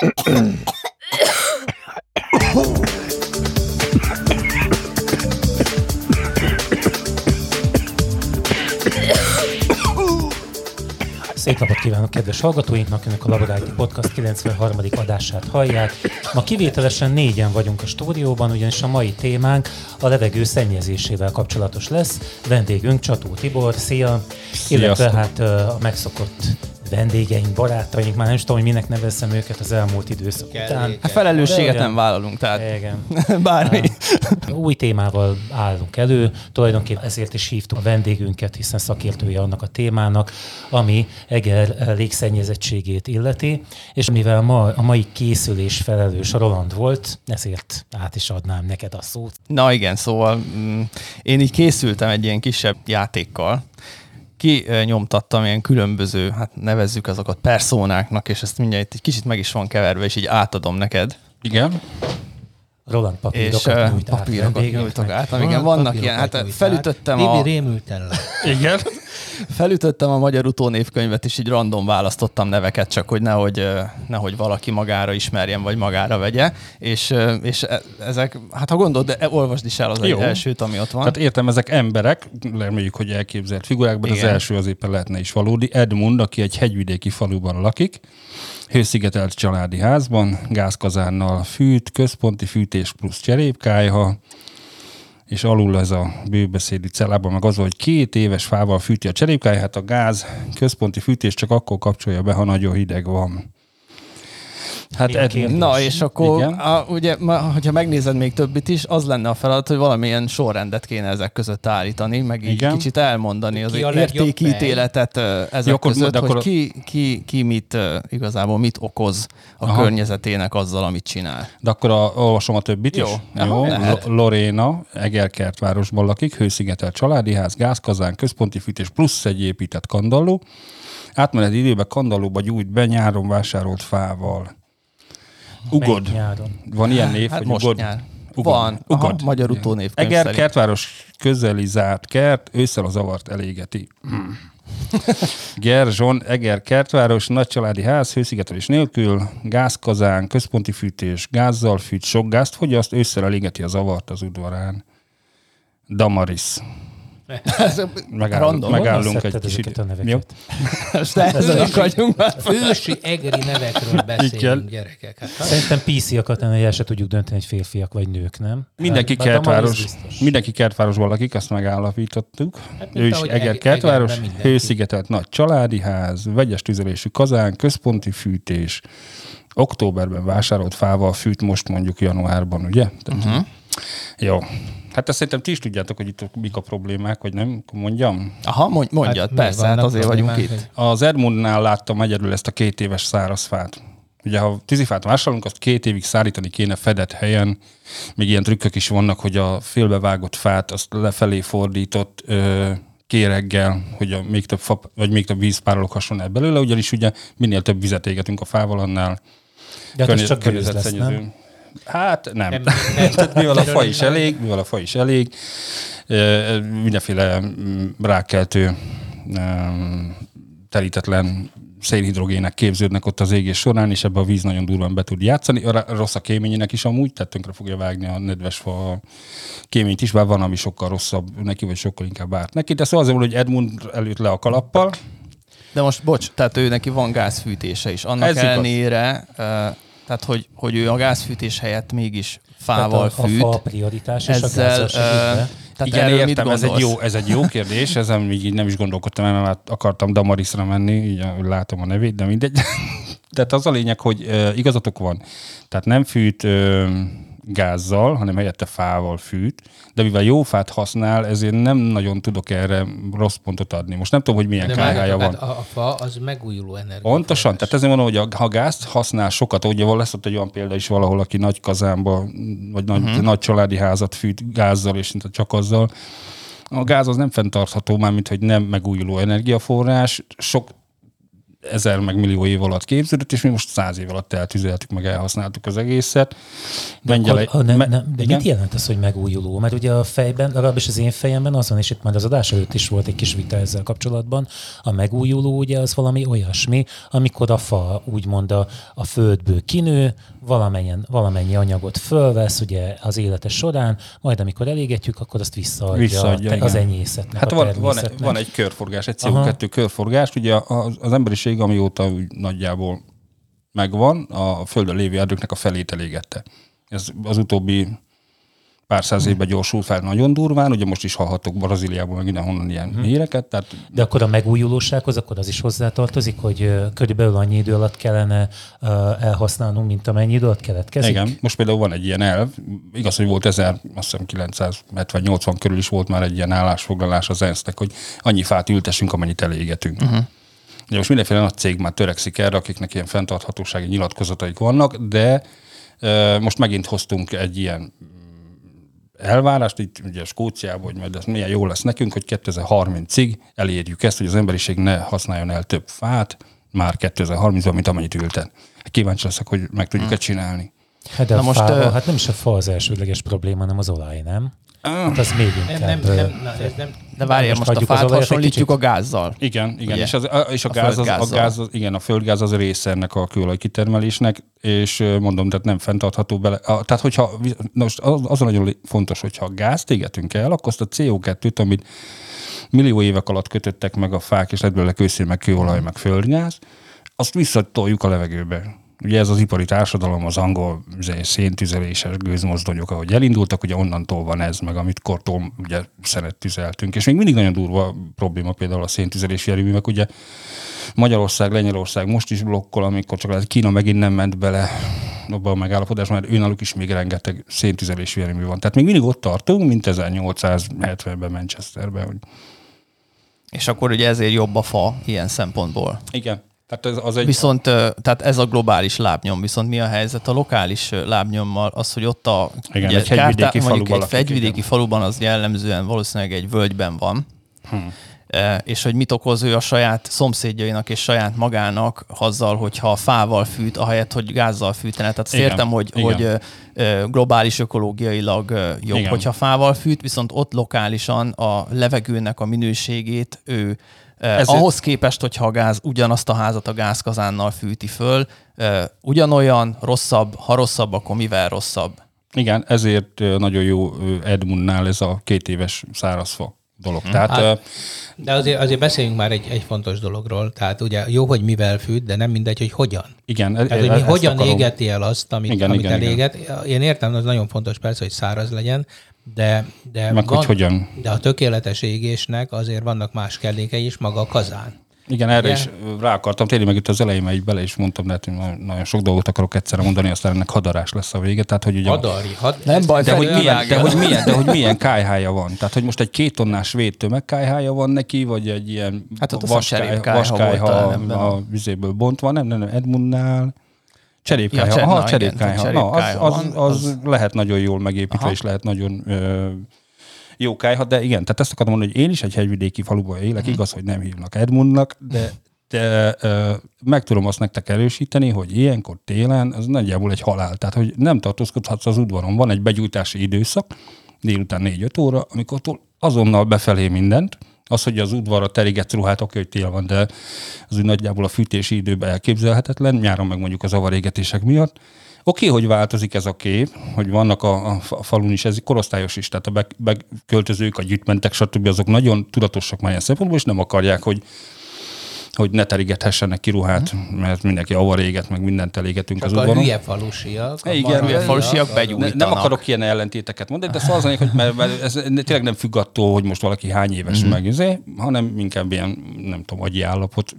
Szép napot kívánok kedves hallgatóinknak, önök a Laboráti Podcast 93. adását hallják. Ma kivételesen négyen vagyunk a stúdióban, ugyanis a mai témánk a levegő szennyezésével kapcsolatos lesz. Vendégünk Csató Tibor, szia! Sziasztok. Illetve hát a megszokott vendégeink, barátaink, már nem is tudom, hogy minek nevezzem őket az elmúlt időszak Kellék. után. Hát felelősséget nem vállalunk, tehát Igen. bármi. Új témával állunk elő, tulajdonképpen ezért is hívtuk a vendégünket, hiszen szakértője annak a témának, ami Eger légszennyezettségét illeti, és mivel ma a mai készülés felelős Roland volt, ezért át is adnám neked a szót. Na igen, szóval mm, én így készültem egy ilyen kisebb játékkal, ki nyomtattam ilyen különböző, hát nevezzük azokat personáknak, és ezt mindjárt egy kicsit meg is van keverve, és így átadom neked. Igen. Roland És papírokat ö, nyújt át papírokat vendégünknek. nyújtok át, igen, vannak ilyen, hát felütöttem a, Bibi rémülten le. igen, felütöttem a magyar utónévkönyvet, és így random választottam neveket, csak hogy nehogy, nehogy valaki magára ismerjen, vagy magára vegye, és, és e- ezek, hát ha gondolod, de olvasd is el az egy Jó. elsőt, ami ott van. Tehát értem, ezek emberek, reméljük, hogy elképzelt figurákban, az Igen. első az éppen lehetne is valódi. Edmund, aki egy hegyvidéki faluban lakik, hőszigetelt családi házban, gázkazánnal fűt, központi fűtés plusz cserépkályha, és alul ez a bőbeszédi cellában meg az, hogy két éves fával fűti a cserépkályhát, a gáz központi fűtés csak akkor kapcsolja be, ha nagyon hideg van. Hát kérdés? Na, és akkor, Igen. a, ugye, ma, hogyha megnézed még többit is, az lenne a feladat, hogy valamilyen sorrendet kéne ezek között állítani, meg így Igen. kicsit elmondani az értékítéletet ezek Jó, akkor- között, akkor- hogy ki, ki, ki mit, igazából mit okoz a Aha. környezetének azzal, amit csinál. De akkor a, olvasom a többit Jó. is? Aha, Jó. Lo- Loréna, Egerkertvárosban lakik, hőszigetelt családi ház, gázkazán, központi fűtés plusz egy épített kandalló. Átmeneti időben kandallóba gyújt be nyáron vásárolt fával. Ugod. Van ilyen név, Hát hogy most ugod? nyár. Ugod. Van, aha, Ugod. magyar utónévkönyv Eger szerint. kertváros közeli zárt kert, ősszel a zavart elégeti. Gerzson, Eger kertváros, nagycsaládi ház, hőszigetelés nélkül, gázkazán, központi fűtés, gázzal fűt, sok gázt fogyaszt, ősszel elégeti a zavart az udvarán. Damaris. Ez Megáll, random. megállunk egy kis ezeket a neveket? Ezen vagyunk már. Ősi egri nevekről Igen. beszélünk, gyerekek. Hát, Szerintem PC-akat ennél el se tudjuk dönteni, hogy férfiak vagy nők, nem? Mindenki Bár- bár kertváros, mindenki kertvárosban lakik, azt megállapítottuk. Hát, ő is Eger Eg- kertváros, hőszigetelt nagy családi ház, vegyes tüzelésű kazán, központi fűtés. Októberben vásárolt fával fűt most mondjuk januárban, ugye? Tehát, uh-huh. Jó. Hát ezt szerintem ti is tudjátok, hogy itt mik a problémák, hogy nem? Mondjam. Aha, mondj, mondjad, Hát, persze, mi hát azért vagyunk itt. Az Edmundnál láttam egyedül ezt a két éves száraz fát. Ugye, ha tűzifát vásárolunk, azt két évig szárítani kéne fedett helyen. Még ilyen trükkök is vannak, hogy a félbevágott fát azt lefelé fordított ö, kéreggel, hogy a még több, fa, vagy még több vízpárolók hasonló el belőle, ugyanis ugye minél több vizet égetünk a fával, annál De hát ez csak környezetszennyező. Hát nem. Nem. Tehát mivel a fa is elég, mivel a fa is elég, mindenféle mm, rákeltő telítetlen szénhidrogének képződnek ott az égés során, és ebbe a víz nagyon durván be tud játszani. A rossz a kéményének is amúgy, tehát tönkre fogja vágni a nedves fa kéményt is, bár van, ami sokkal rosszabb neki, vagy sokkal inkább árt neki. De szóval azért hogy Edmund előtt le a kalappal, De most, bocs, tehát ő neki van gázfűtése is. Annak Ez igaz. ellenére, uh, tehát hogy, hogy ő a gázfűtés helyett mégis fával Tehát a, fűt. a fa a prioritás, és ezzel, a gázzal tehát Igen, erről értem, ez egy, jó, ez egy jó kérdés, ezen még így nem is gondolkodtam, mert már akartam Damarisra menni, így látom a nevét, de mindegy. Tehát az a lényeg, hogy uh, igazatok van. Tehát nem fűt uh, gázzal, hanem helyette fával fűt, de mivel jó fát használ, ezért nem nagyon tudok erre rossz pontot adni. Most nem tudom, hogy milyen kárája már, van. hát a, a fa az megújuló energia. Pontosan, tehát ezért mondom, hogy a- ha gázt használ sokat, ugye van lesz ott egy olyan példa is valahol, aki nagy kazánba, vagy nagy, uh-huh. nagy családi házat fűt gázzal, és csak azzal. A gáz az nem fenntartható, már mint hogy nem megújuló energiaforrás. Sok ezer meg millió év alatt képződött, és mi most száz év alatt eltüzeltük, meg elhasználtuk az egészet. De, Mengyele- akkor, ne, me- ne, de igen? mit jelent az, hogy megújuló? Mert ugye a fejben, legalábbis az én fejemben azon, és itt már az adás előtt is volt egy kis vita ezzel kapcsolatban, a megújuló ugye az valami olyasmi, amikor a fa úgymond a, a földből kinő, valamennyien, valamennyi anyagot fölvesz ugye az élete során, majd amikor elégetjük, akkor azt visszaadja, Visszaadja, te- az igen. enyészetnek, Hát a van, van, van egy körforgás, egy Aha. CO2 körforgás. Ugye az, az emberiség, amióta úgy nagyjából megvan, a földön lévő erdőknek a felét elégette. Ez az utóbbi pár száz évben gyorsult fel nagyon durván, ugye most is hallhatok Brazíliából, meg mindenhonnan ilyen Mhm. híreket, tehát De akkor a megújulósághoz akkor az is hozzátartozik, hogy körülbelül annyi idő alatt kellene elhasználnunk, mint amennyi idő alatt keletkezik? Igen, most például van egy ilyen elv, igaz, hogy volt 1000, azt hiszem 970-80 körül is volt már egy ilyen állásfoglalás az ENSZ-nek, hogy annyi fát ültessünk, amennyit elégetünk. Uh-huh. Ugye most mindenféle nagy cég már törekszik erre, akiknek ilyen fenntarthatósági nyilatkozataik vannak, de most megint hoztunk egy ilyen elvárást, itt ugye Skóciában, hogy majd ez milyen jó lesz nekünk, hogy 2030-ig elérjük ezt, hogy az emberiség ne használjon el több fát, már 2030-ban, mint amennyit ülten. Kíváncsi leszek, hogy meg tudjuk-e csinálni. Hát de Na a most, fával, ö- hát nem is a fa az elsődleges probléma, hanem az olaj, nem? Hát az még Nem, inkább... nem, ö, nem, na, ez nem, De várjál, Most most a fát hasonlítjuk a gázzal. Igen, igen. Ugye? És, az, a, és a, A gáz, az, a, gáz az, igen, a földgáz az része ennek a kőolaj kitermelésnek, és mondom, tehát nem fenntartható bele. A, tehát, hogyha, na most az, az a nagyon fontos, hogyha a gázt égetünk el, akkor azt a CO2-t, amit millió évek alatt kötöttek meg a fák, és lett belőle kőszél, meg kőolaj, meg földgáz, azt visszatoljuk a levegőbe. Ugye ez az ipari társadalom, az angol széntüzeléses gőzmozdonyok, ahogy elindultak, ugye onnantól van ez, meg amit kortól ugye szenet tüzeltünk. És még mindig nagyon durva probléma például a széntüzelési erőművek. Ugye Magyarország, Lengyelország most is blokkol, amikor csak lehet Kína megint nem ment bele abba a megállapodásba, mert őnáluk is még rengeteg széntüzelési erőmű van. Tehát még mindig ott tartunk, mint 1870-ben Manchesterben. Hogy És akkor ugye ezért jobb a fa ilyen szempontból. igen, tehát ez az egy... Viszont, tehát ez a globális lábnyom, viszont mi a helyzet a lokális lábnyommal, az, hogy ott a Igen, egy hegyvidéki mondjuk faluban egy lakik, hegyvidéki igen. faluban az jellemzően valószínűleg egy völgyben van, hmm. és hogy mit okoz ő a saját szomszédjainak és saját magának azzal, hogyha fával fűt, ahelyett, hogy gázzal fűtene. Tehát Igen, értem, hogy, igen. hogy globális ökológiailag jobb, Igen. hogyha fával fűt, viszont ott lokálisan a levegőnek a minőségét ő Ezért-. Ahhoz képest, hogyha a gáz ugyanazt a házat a gázkazánnal fűti föl, ugyanolyan rosszabb, ha rosszabb, akkor mivel rosszabb? Igen, ezért nagyon jó Edmundnál ez a két éves szárazfa dolog. Tehát Hát- de azért, azért beszéljünk már egy, egy fontos dologról. Tehát ugye jó, hogy mivel fűt, de nem mindegy, hogy hogyan. igen, Tehát, e- hogy mi ezt hogyan akarom. égeti el azt, amit, Igen, amit igen, eléget. Én értem, az nagyon fontos persze, hogy száraz legyen, de, de, Meg hogy hogyan. de a tökéletes égésnek azért vannak más kellékei is, maga a kazán. Igen, erre Ugye? is rá akartam térni, meg itt az elején már így bele is mondtam, de hát én nagyon- sok dolgot akarok egyszerre mondani, aztán ennek hadarás lesz a vége. Tehát, hogy ugye Hadari, had, Nem baj, de hogy, milyen, de, hogy milyen, de hogy milyen kájhája van. Tehát, hogy most egy két tonnás svéd tömegkájhája van neki, vagy egy ilyen Hát ott vaskájha ebben a, a- vizéből bontva, nem, nem, nem, Edmundnál. Cserépkájha, Ja, cser- aha, igen, cserépkájha. Na, az, az, az, az- lehet nagyon jól megépítve, Aha. és lehet nagyon ö, jó kájha, de igen, tehát ezt akarom mondani, hogy én is egy hegyvidéki faluban élek, Mhm. igaz, hogy nem hívnak Edmundnak, de de ö, meg tudom azt nektek erősíteni, hogy ilyenkor télen az nagyjából egy halál. Tehát, hogy nem tartózkodhatsz az udvaron. Van egy begyújtási időszak, délután 4-5 óra, amikor azonnal befelé mindent, az, hogy az udvarra terigetsz ruhát, oké, hogy tél van, de az úgy nagyjából a fűtési időben elképzelhetetlen, nyáron meg mondjuk az avarégetések miatt. Oké, hogy változik ez a kép, hogy vannak a, a fa- falun is, ez korosztályos is, tehát a be- beköltözők, a gyűjtmentek, stb. azok nagyon tudatosak már ilyen szempontból, és nem akarják, hogy hogy ne terigethessenek ki ruhát, mert mindenki avaréget, meg mindent elégetünk az Csak a udvaron. hülye falusiak. a Igen, hülye falusiak azok- begyújt. Ne, nem akarok ilyen ellentéteket mondani, de szóval az a hogy mert, mert ez tényleg nem függ attól, hogy most valaki hány éves mm. meg, izé, hanem inkább ilyen, nem tudom, agyi állapot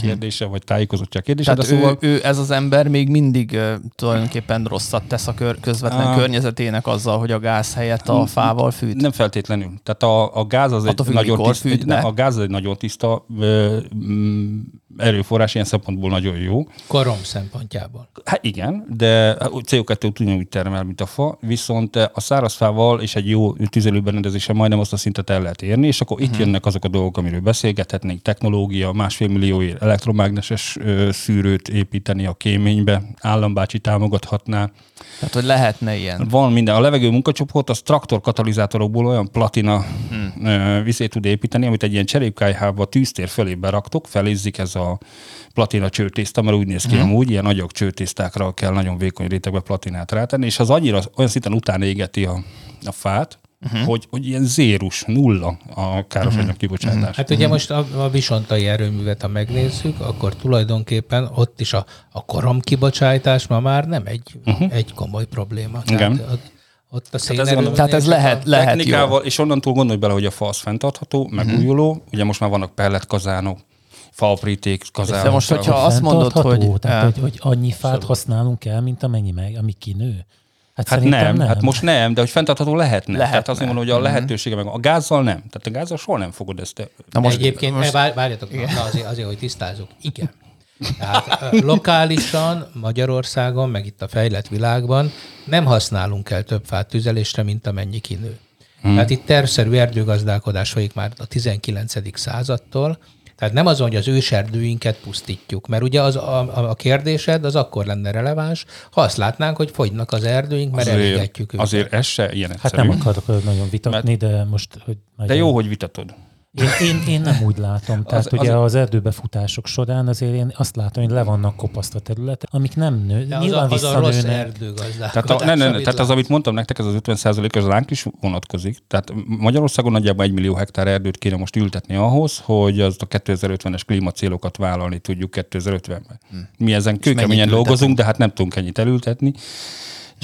kérdése, vagy tájékozottság kérdése. Tehát de szóval, ő, ő, ez az ember még mindig ö, tulajdonképpen rosszat tesz a kör, közvetlen Á. környezetének azzal, hogy a gáz helyett a fával fűt. Nem feltétlenül. Tehát a, a gáz az egy függ, nagyon tiszta, nem, a gáz az egy nagyon tiszta ö, erőforrás ilyen szempontból nagyon jó. Korom szempontjából. Hát igen, de CO2 ugyanúgy termel, mint a fa, viszont a szárazfával és egy jó tüzelőberendezéssel majdnem azt a szintet el lehet érni, és akkor uh-huh. itt jönnek azok a dolgok, amiről beszélgethetnénk, technológia, másfél millióért elektromágneses szűrőt építeni a kéménybe, állambácsi támogathatná. Tehát, hogy lehetne ilyen. Van minden. A levegő munkacsoport az traktor katalizátorokból olyan platina hmm. vizét tud építeni, amit egy ilyen cserépkályhába tűztér fölé beraktok, felizzik ez a platina csőtészta, mert úgy néz ki hmm. amúgy, ilyen nagyobb csőtésztákra kell nagyon vékony rétegbe platinát rátenni, és az annyira olyan szinten utána égeti a, a fát, uh-huh. hogy, hogy ilyen zérus, nulla a káros anyag kibocsátás. Uh-huh. Hát ugye most a, a visontai erőművet, ha megnézzük, akkor tulajdonképpen ott is a, a korom kibocsátás ma már nem egy, uh-huh. egy komoly probléma. Igen. Tehát, ott a tehát ez, tehát ez lehet, lehet technikával, jó. és onnantól gondolj bele, hogy a fa az fenntartható, megújuló, uh-huh. ugye most már vannak pelletkazánok, faapríték kazánok. De most, hogyha azt mondod, hogy... Tehát, hogy, hogy annyi fát használunk el, mint amennyi meg, ami kinő. Hát, hát nem, nem, hát most nem, de hogy fenntartható lehetne. lehetne. Tehát azt mondom, hogy a mhm. lehetősége meg a gázzal nem. Tehát a gázzal soha nem fogod ezt. Na most, Egyébként, most... várjatok, na, azért, azért, hogy tisztázunk. Igen. Tehát lokálisan Magyarországon, meg itt a fejlett világban nem használunk el több fát tüzelésre, mint amennyi kinő. Hmm. Tehát itt tervszerű erdőgazdálkodás folyik már a 19. századtól, tehát nem azon, hogy az őserdőinket pusztítjuk, mert ugye az, a, a kérdésed az akkor lenne releváns, ha azt látnánk, hogy fogynak az erdőink, mert azért, elégetjük őket. Azért ez se ilyen egyszerű. Hát nem akarok nagyon vitatni, mert, de most... Hogy de jó, hogy vitatod. Én, én, én nem úgy látom. Tehát az, ugye az, az erdőbefutások során azért én azt látom, hogy le vannak kopasztva területek, amik nem nő. De Nyilván az, a, az a rossz Tehát, a, ne, ne, ne, tehát az, amit mondtam nektek, ez az 50 százalék, az ránk is vonatkozik. Tehát Magyarországon nagyjából egy millió hektár erdőt kéne most ültetni ahhoz, hogy az a 2050-es klímacélokat vállalni tudjuk 2050-ben. Hm. Mi ezen kőkeményen dolgozunk, de hát nem tudunk ennyit elültetni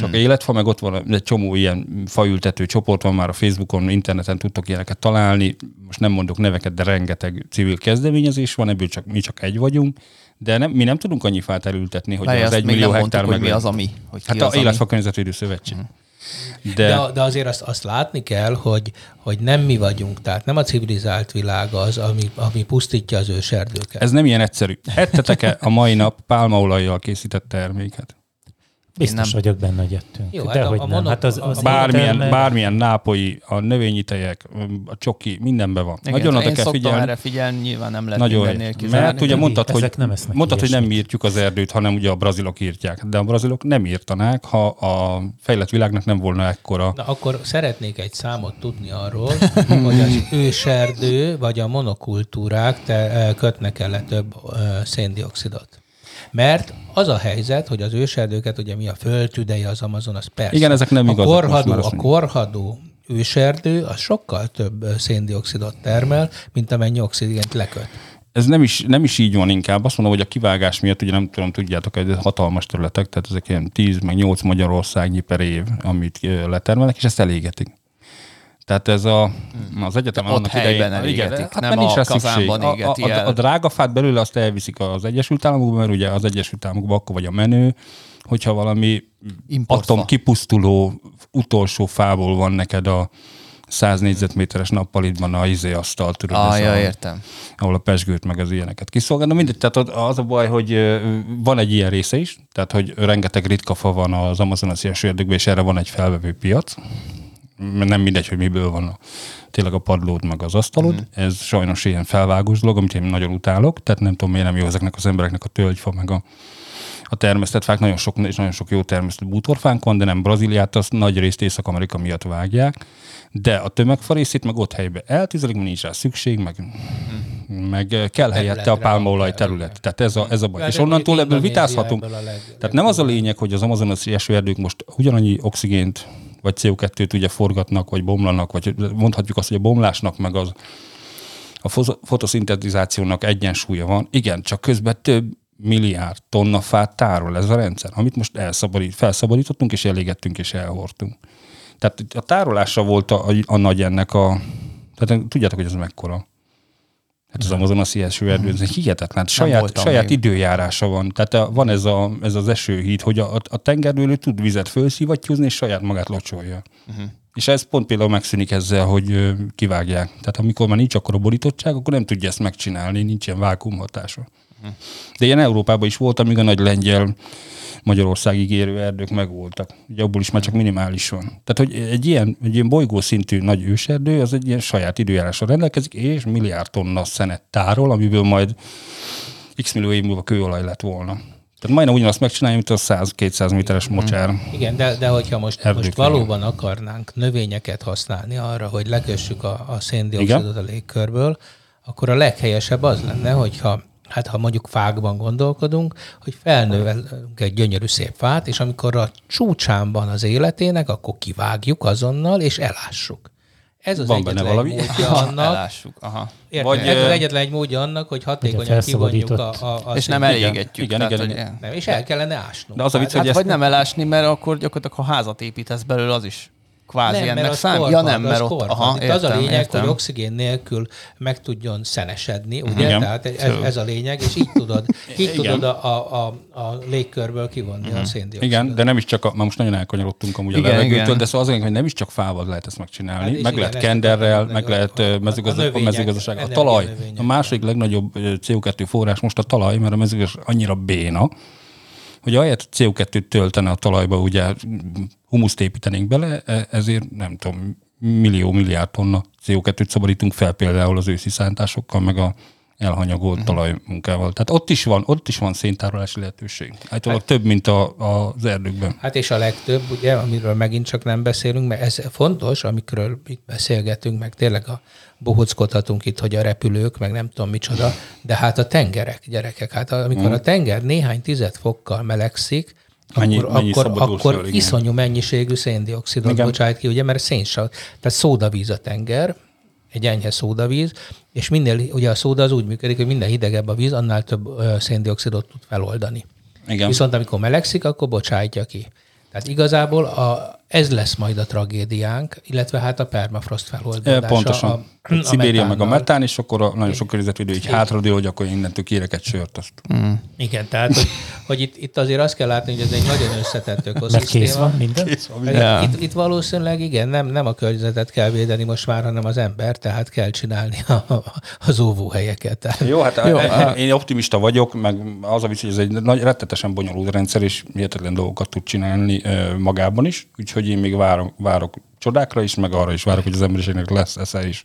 csak hmm. életfa, meg ott van egy csomó ilyen faültető csoport van már a Facebookon, interneten tudtok ilyeneket találni. Most nem mondok neveket, de rengeteg civil kezdeményezés van, ebből csak mi csak egy vagyunk. De nem, mi nem tudunk annyi fát elültetni, hogy Bár az egy millió hektár meg. mi az, ami? Hogy hát az, az Életfa Környezetvédő Szövetség. Hmm. De, de, de azért azt, azt látni kell, hogy, hogy nem mi vagyunk, tehát nem a civilizált világ az, ami, ami pusztítja az őserdőket. Ez nem ilyen egyszerű. Ettetek-e a mai nap pálmaolajjal készített terméket? Biztos nem. vagyok benne, hogy ettünk. Jó, De hát hogy a, nem. Hát az, az bármilyen, értelme... bármilyen nápoi, a növényi tejek, a csoki, mindenben van. Igen, Nagyon oda kell figyelni. erre figyelni, nyilván nem lehet Nagyon mindennél kizárni. Mert ugye mondtad, hogy, nem mondtad, hogy nem írtjuk az erdőt, hanem ugye a brazilok írtják. De a brazilok nem írtanák, ha a fejlett világnak nem volna ekkora. Na akkor szeretnék egy számot tudni arról, hogy az őserdő vagy a monokultúrák te, kötnek el több széndiokszidot. Mert az a helyzet, hogy az őserdőket, ugye mi a földtüdeje az Amazon, az persze. Igen, ezek nem igazak. A korhadó, a korhadó őserdő az sokkal több széndiokszidot termel, mint amennyi oxigént leköt ez nem is, nem is így van inkább. Azt mondom, hogy a kivágás miatt, ugye nem tudom, tudjátok, hogy hatalmas területek, tehát ezek ilyen 10 meg 8 Magyarországnyi per év, amit letermelnek, és ezt elégetik. Tehát ez a, az egyetem Ott annak idején... Igen, hát nem nincs a szükség. A, a, a, a, drága fát belőle azt elviszik az Egyesült Államokba, mert ugye az Egyesült Államokban akkor vagy a menő, hogyha valami Importfa. atom kipusztuló utolsó fából van neked a 100 négyzetméteres nappalitban a izé asztal, tudod, ah, ja, a, értem. ahol a pesgőt meg az ilyeneket kiszolgál. Na mindegy, tehát az a baj, hogy van egy ilyen része is, tehát hogy rengeteg ritka fa van az Amazonas ilyen erdőkben, és erre van egy felvevő piac, nem mindegy, hogy miből van a, tényleg a padlód meg az asztalod. Mm. Ez sajnos ilyen felvágós dolog, amit én nagyon utálok, tehát nem tudom, miért nem jó ezeknek az embereknek a tölgyfa meg a, a termesztett fák. Nagyon sok, és nagyon sok jó termesztett bútorfánk van, de nem Brazíliát, azt nagy részt Észak-Amerika miatt vágják. De a tömegfa részét meg ott helybe eltűzelik, mert nincs rá szükség, meg, mm. meg kell helyette a pálmaolaj terület. Tehát ez a, ez a baj. És onnantól ebből vitázhatunk. Tehát nem az a lényeg, hogy az amazonas esőerdők most ugyanannyi oxigént vagy CO2-t ugye forgatnak, vagy bomlanak, vagy mondhatjuk azt, hogy a bomlásnak meg az a fotoszintetizációnak egyensúlya van. Igen, csak közben több milliárd tonna fát tárol ez a rendszer, amit most elszabadít, felszabadítottunk, és elégettünk, és elhordtunk. Tehát a tárolása volt a, a, nagy ennek a... Tehát tudjátok, hogy ez mekkora. Hát az Amazonas eső erdő, ez hihetetlen. Saját, saját időjárása van. Tehát a, van ez, a, ez az esőhíd, hogy a, a tengerőlő tud vizet felszivattyúzni, és saját magát locsolja. Uh-huh. És ez pont például megszűnik ezzel, hogy kivágják. Tehát amikor már nincs akkor a borítottság, akkor nem tudja ezt megcsinálni, nincs ilyen vákumhatása. De ilyen Európában is volt, amíg a nagy lengyel Magyarországig érő erdők megvoltak. Ugye abból is már csak minimális van. Tehát, hogy egy ilyen, egy ilyen bolygó szintű nagy őserdő, az egy ilyen saját időjárással rendelkezik, és milliárd tonna szenet tárol, amiből majd x millió év múlva kőolaj lett volna. Tehát majdnem ugyanazt megcsinálja, mint a 100-200 méteres mocsár. Igen, de, de hogyha most, most valóban akarnánk növényeket használni arra, hogy lekössük a, a széndiokszidot a légkörből, akkor a leghelyesebb az lenne, hogyha hát ha mondjuk fákban gondolkodunk, hogy felnövelünk egy gyönyörű szép fát, és amikor a csúcsán van az életének, akkor kivágjuk azonnal, és elássuk. Ez az Van benne valami. módja annak, elássuk. Aha. érted, Vagy, ez az egyetlen egy módja annak, hogy hatékonyan kivonjuk a, a, a És nem elégetjük. Igen, tehát, igen, igen. Nem, és el kellene ásnunk. De az a vicc, Hát hogy ezt vagy nem elásni, mert akkor gyakorlatilag, ha házat építesz belőle, az is kvázi nem, ennek az számít. Ja nem, az mert ott, aha, Itt értem, az a lényeg, értem. hogy oxigén nélkül meg tudjon szenesedni, ugye? Igen. Tehát ez, ez a lényeg, és így tudod, így tudod a, a, a, a légkörből kivonni a széndiokszidot. Igen, de nem is csak, a, már most nagyon elkanyarodtunk amúgy Igen, a levegőtől, igen. de szóval az hogy nem is csak fával lehet ezt megcsinálni, Hát meg igen, lehet kenderrel, meg lehet mezőgazdaság, a, talaj. A második legnagyobb ö, CO2 forrás most a talaj, mert a mezőgazdaság annyira béna, hogy ahelyett CO2-t töltene a talajba, ugye humuszt építenénk bele, e- ezért nem tudom, millió, milliárd tonna CO2-t szabadítunk fel például az őszi szántásokkal, meg a elhanyagolt uh-huh. talajmunkával. Tehát ott is van, ott is van széntárolási lehetőség. Általában több, mint a, az erdőkben. Hát és a legtöbb, ugye, amiről megint csak nem beszélünk, mert ez fontos, amikről itt beszélgetünk, meg tényleg a bohockodhatunk itt, hogy a repülők, meg nem tudom micsoda, de hát a tengerek, gyerekek, hát amikor a tenger néhány tized fokkal melegszik, Mennyi- akkor, mennyi akkor, akkor föl, iszonyú mennyiségű széndiokszidot Igen. bocsájt ki, ugye, mert szénsav, tehát szódavíz a tenger, egy enyhe szódavíz, és minél, ugye a szóda az úgy működik, hogy minden hidegebb a víz, annál több széndiokszidot tud feloldani. Igen. Viszont amikor melegszik, akkor bocsájtja ki. Tehát igazából a, ez lesz majd a tragédiánk, illetve hát a permafrost E, feloldódása. pontosan. A, A, a Szibéria meg a metán, és akkor a, nagyon sok környezetvédő így hátradől, hogy akkor innentől kérek egy sört. Azt. Igen, tehát hogy, hogy itt, itt azért azt kell látni, hogy ez egy nagyon összetett Mert ökoszisztéma. kész van minden. Hát Ja. Itt, itt valószínűleg igen, nem, nem a környezetet kell védeni most már, hanem az ember, tehát kell csinálni a, a, az óvóhelyeket. Tehát, Jó, hát Jó, Jó, á- én optimista vagyok, meg az a vicc, hogy ez egy nagy, rettetesen bonyolult rendszer, és hihetetlen dolgokat tud csinálni magában is, úgyhogy én még várok, várok csodákra is, meg arra is várok, hogy az emberiségnek lesz esze is.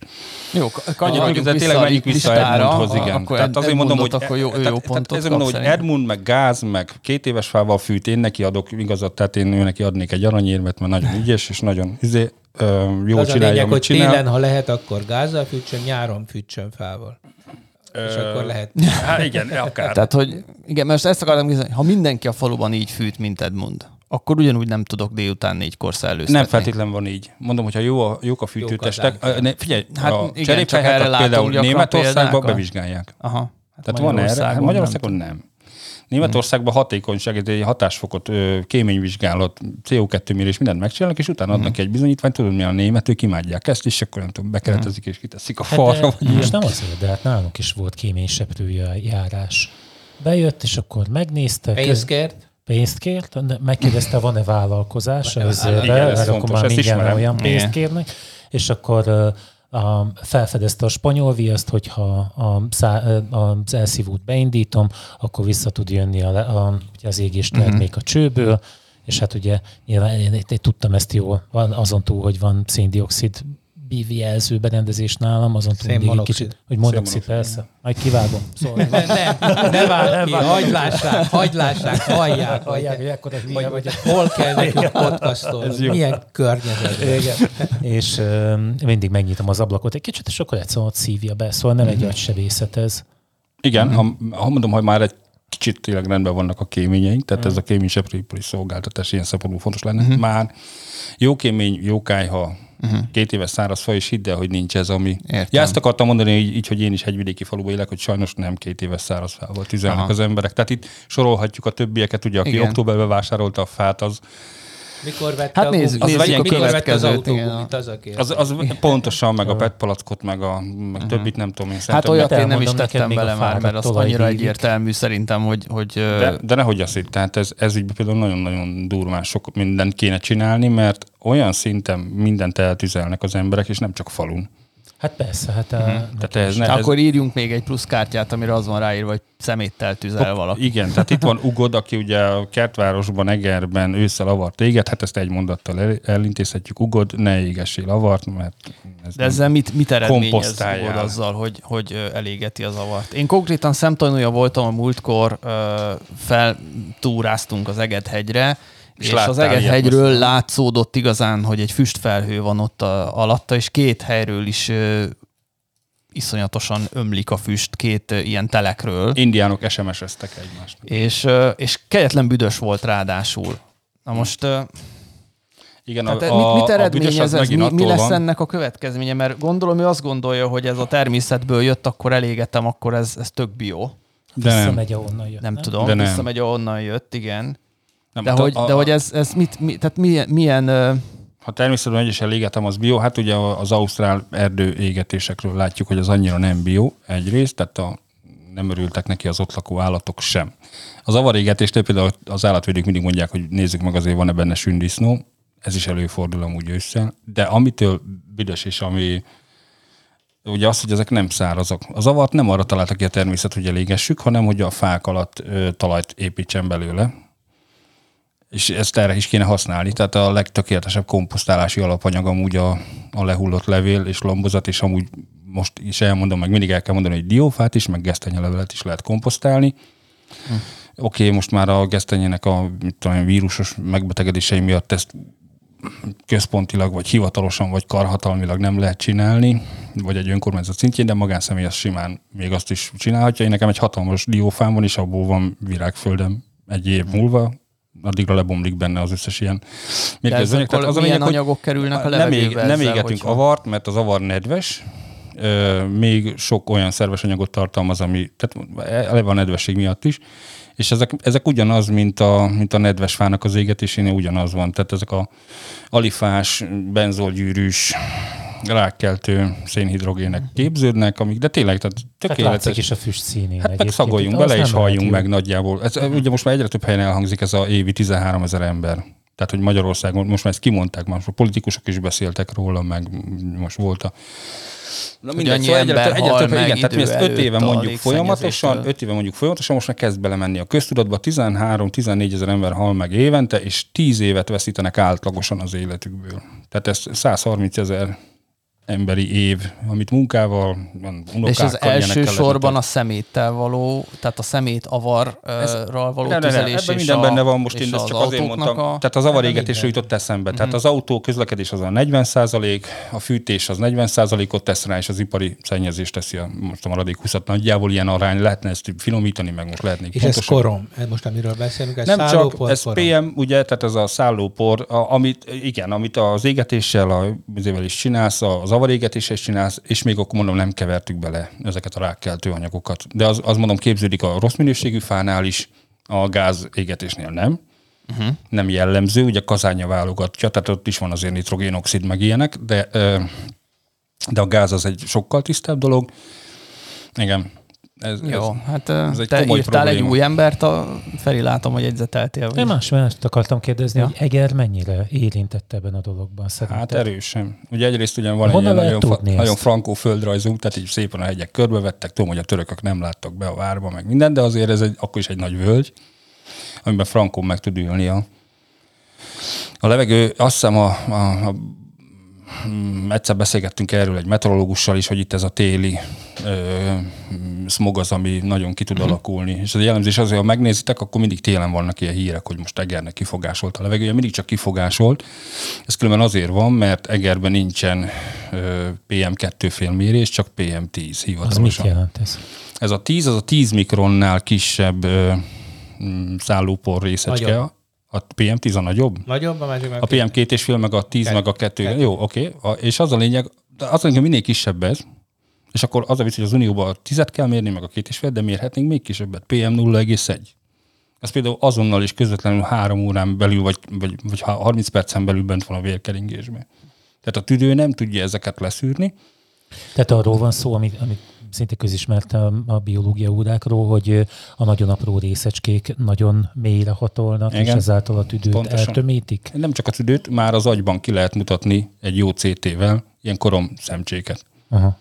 Jó, kanyarodjunk vissza tényleg a menjünk vissza Edmundhoz, igen. Akkor tehát azért mondom, hogy, akkor jó, tehát, jó tehát pontot ezért mondom, hogy. Edmund, meg gáz, meg két éves fával fűt, én neki adok igazat, tehát én ő neki adnék egy aranyérmet, mert nagyon ügyes, és nagyon izé, ö, jó az a csinálja, lényeg, amit hogy csinál. télen, ha lehet, akkor gázzal fűtsön, nyáron fűtsön fával. És akkor lehet. Hát igen, akár. Tehát, hogy igen, mert most ezt akartam kérdezni, ha mindenki a faluban így fűt, mint Edmund, akkor ugyanúgy nem tudok délután négykor szellőztetni. Nem feltétlen van így. Mondom, hogyha jó a, jók a fűtőtestek, ne, figyelj, Hát a igen, csak erre például Németországban bevizsgálják. Aha. Hát Tehát van erre, hát Magyarországon nem. nem. Németországban hatékonyság, egy hatásfokot, kéményvizsgálat, CO2 mérés, mindent megcsinálnak, és utána adnak egy bizonyítványt, tudod, mi a német, ők imádják ezt, és akkor nem tudom, bekeretezik és kiteszik a Hát falra. de, most nem azért, de hát nálunk is volt kéményseprője járás. Bejött, és akkor megnézte. Pénzt kért? Pénzt kért, de megkérdezte, van-e vállalkozása? Igen, ez mert akkor már mindjárt olyan pénzt kérnek, és akkor a, felfedezte a spanyol viaszt, hogyha a, ö, az elszívót beindítom, akkor vissza tud jönni a, a, az égés termék a csőből, és hát ugye nyilván én, én, én tudtam ezt jól, azon túl, hogy van széndiokszid bívjelző berendezés nálam, azon túl mindig kicsit, hogy monoxid, persze. Majd kivágom. Szóval, Ne, ne, ne várj ki, hagyd lássák, hagyd lássák, hallják, hallják, hogy ekkora hülye hogy hol kell nekünk podcastolni, milyen környezetben. Igen. és ö, mindig megnyitom az ablakot egy kicsit, és akkor egyszerűen ott szívja be. Szóval nem egy agysebészet ez. Igen, ha, ha mondom, hogy már egy kicsit tényleg rendben vannak a kéményeink, tehát ez a kéményseprőipari szolgáltatás ilyen szempontból fontos lenne. Már jó kémény, jó kájha, két éves száraz fa, és hidd el, hogy nincs ez, ami... Értem. Ja, ezt akartam mondani, így, így, hogy én is hegyvidéki faluban élek, hogy sajnos nem két éves száraz fával tüzelnek Aha. az emberek. Tehát itt sorolhatjuk a többieket, ugye, aki Igen. októberben vásárolta a fát, az, Mikor vette Hát a nézzük- gumit? nézzük a Mikor vette az autógumit, az a kérdés. az, az pontosan, meg a PET palackot, meg a meg többit nem tudom én Hát olyat én nem is tettem bele már, mert az annyira egyértelmű szerintem, hogy, hogy De, de nehogy azt itt, tehát ez, ez így például nagyon-nagyon durván sok mindent kéne csinálni, mert olyan szinten mindent eltüzelnek az emberek, és nem csak falun. Hát persze, hát a, Tehát ez, ne, De ez, akkor írjunk még egy plusz kártyát, amire az van ráírva, hogy szeméttel tüzel valaki. Igen, tehát itt van Ugod, aki ugye a kertvárosban, Egerben ősszel avart éget, hát ezt egy mondattal el, elintézhetjük. Ugod, ne égessél avart, mert ez De ezzel mit, mit eredményez. Ugod azzal, hogy, hogy elégeti az avart? Én konkrétan szemtanúja voltam a múltkor, feltúráztunk az Egedhegyre, és, és az ilyet Egedhegyről most? látszódott igazán, hogy egy füstfelhő van ott a, alatta, és két helyről is ö, iszonyatosan ömlik a füst, két ö, ilyen telekről. indiánok SMS-eztek egymást. És, ö, és kegyetlen büdös volt ráadásul. Na most, ö, Igen, tehát a, mit, mit eredményez ez? Mi, mi lesz van, ennek a következménye? Mert gondolom, ő azt gondolja, hogy ez a természetből jött, akkor elégetem, akkor ez, ez tök bio. de visszamegy, ahonnan jött. Nem, nem tudom, De nem. visszamegy, ahonnan jött, igen. Nem De, hát hogy, a, de hogy ez, ez mit, mi, tehát milyen, milyen Ha természetben egyesen égetem, az bio. Hát ugye az ausztrál erdő égetésekről látjuk, hogy az annyira nem bio egyrészt, tehát a, nem örültek neki az ott lakó állatok sem. Az avarégetésnél például az állatvédők mindig mondják, hogy nézzük meg azért van-e benne sündisznó, ez is előfordul amúgy ősszel, de amitől büdös és ami ugye az, hogy ezek nem szárazak. Az avart nem arra találta ki a természet, hogy elégessük, hanem hogy a fák alatt ö, talajt építsen belőle, és ezt erre is kéne használni. Tehát a legtökéletesebb komposztálási alapanyag amúgy a, a lehullott levél és lombozat, és amúgy most is elmondom, meg mindig el kell mondani, hogy diófát is, meg gesztenyelevelet is lehet komposztálni. Hm. Oké, okay, most már a gesztenyének a tudom, vírusos megbetegedései miatt ezt központilag, vagy hivatalosan, vagy karhatalmilag nem lehet csinálni, vagy egy önkormányzat szintjén, de magánszemély az simán még azt is csinálhatja. Én nekem egy hatalmas diófám van, és abból van virágföldem egy év múlva, addigra lebomlik benne az összes ilyen de ez mérgező anyag. akkor Tehát az a lényeg, anyagok kerülnek a nem, ég, nem égetünk hogyha- avart, mert az avar nedves, még sok olyan szerves anyagot tartalmaz, ami, tehát eleve a nedvesség miatt is, és ezek, ezek ugyanaz, mint a, mint a nedves fának az égetésénél ugyanaz van. Tehát ezek a alifás, benzolgyűrűs, rákkeltő szénhidrogének képződnek, amik, de tényleg, tehát Hát tökéletes. látszik is a füst színén. Hát meg szagoljunk bele, és halljunk meg nagyjából. Ez, ugye most már egyre több helyen elhangzik ez a évi 13 ezer ember. Tehát, hogy Magyarországon, most már ezt kimondták, már most a politikusok is beszéltek róla, meg most volt a... Na Hogy annyi ember hal meg igen, tehát mi ezt öt éve mondjuk folyamatosan, öt éve mondjuk folyamatosan, most már kezd belemenni a köztudatba, 13-14 ezer ember hal meg évente, és 10 évet veszítenek átlagosan az életükből. Tehát ez 130 ezer emberi év, amit munkával, unokákkal, És az első ilyenekkel sorban letöltött. a szeméttel való, tehát a szemét avarral való Ne, ne, ne, tüzelés ebben minden a, benne van, most én ezt az csak azért autóknak mondtam. A... Tehát az avarégetésről jutott eszembe. Tehát az autó közlekedés az a 40 a fűtés az 40 ot tesz rá, és az ipari szennyezés teszi a, most a maradék 20 nagyjából ilyen arány. Lehetne ezt finomítani, meg most lehetnék És ez pontosabb. korom. Ez most amiről beszélünk, ez Nem csak, ez korom. PM, ugye, tehát ez a szállópor, a, amit, igen, amit az égetéssel, a, azért is csinálsz, az avarégetéssel is csinálsz, és még akkor mondom, nem kevertük bele ezeket a rákkeltő anyagokat. De az, az mondom, képződik a rossz minőségű fánál is, a gáz égetésnél nem. Uh-huh. Nem jellemző, ugye kazánya válogatja, tehát ott is van azért nitrogénoxid, meg ilyenek, de, de a gáz az egy sokkal tisztább dolog. Igen. Ez, Jó, ez, hát ez egy te írtál egy probléma. új embert, a Feri látom, hogy jegyzeteltél. Vagy. Én más, mást akartam kérdezni, Ja. hogy Eger mennyire érintett ebben a dologban szerinted? Hát erősen. Ugye egyrészt ugyan van egy Honnan lehet nagyon, fa- nagyon frankó földrajzunk, tehát így szépen a hegyek körbevettek, tudom, hogy a törökök nem láttak be a várba, meg minden, de azért ez egy, akkor is egy nagy völgy, amiben frankó meg tud ülni a, a levegő. Azt hiszem a, a, a mm, egyszer beszélgettünk erről egy meteorológussal is, hogy itt ez a téli ö, smog az, ami nagyon ki tud alakulni. És az jellemzés azért, ha megnézitek, akkor mindig télen vannak ilyen hírek, hogy most Egernek kifogásolt a levegője, mindig csak kifogásolt. Ez különben azért van, mert Egerben nincsen ö, PM2 félmérés, csak PM10 Az mit hivatalosan. jelent ez? Ez a 10, az a 10 mikronnál kisebb ö, mm, szállópor részecske. Nagyobb. A PM10 a nagyobb? Nagyobb, a másik meg A PM két és fél, meg a 10, Kettő. meg a 2. Kettő. Jó, oké. Okay. És az a lényeg, az a lényeg, hogy minél kisebb ez, és akkor az a vicc, hogy az Unióban a 10 kell mérni, meg a két és fél, de mérhetnénk még kisebbet. PM 0,1. Ez például azonnal is közvetlenül három órán belül, vagy, vagy, vagy 30 percen belül bent van a vérkeringésben. Tehát a tüdő nem tudja ezeket leszűrni, Tehát arról van szó, amit, amit szinte közismert a, a biológia órákról, hogy a nagyon apró részecskék nagyon mélyre hatolnak, Igen. és ezáltal a tüdőt Pontosan. eltömítik. Nem csak a tüdőt, már az agyban ki lehet mutatni egy jó CT-vel ilyen korom szemcséket. Aha.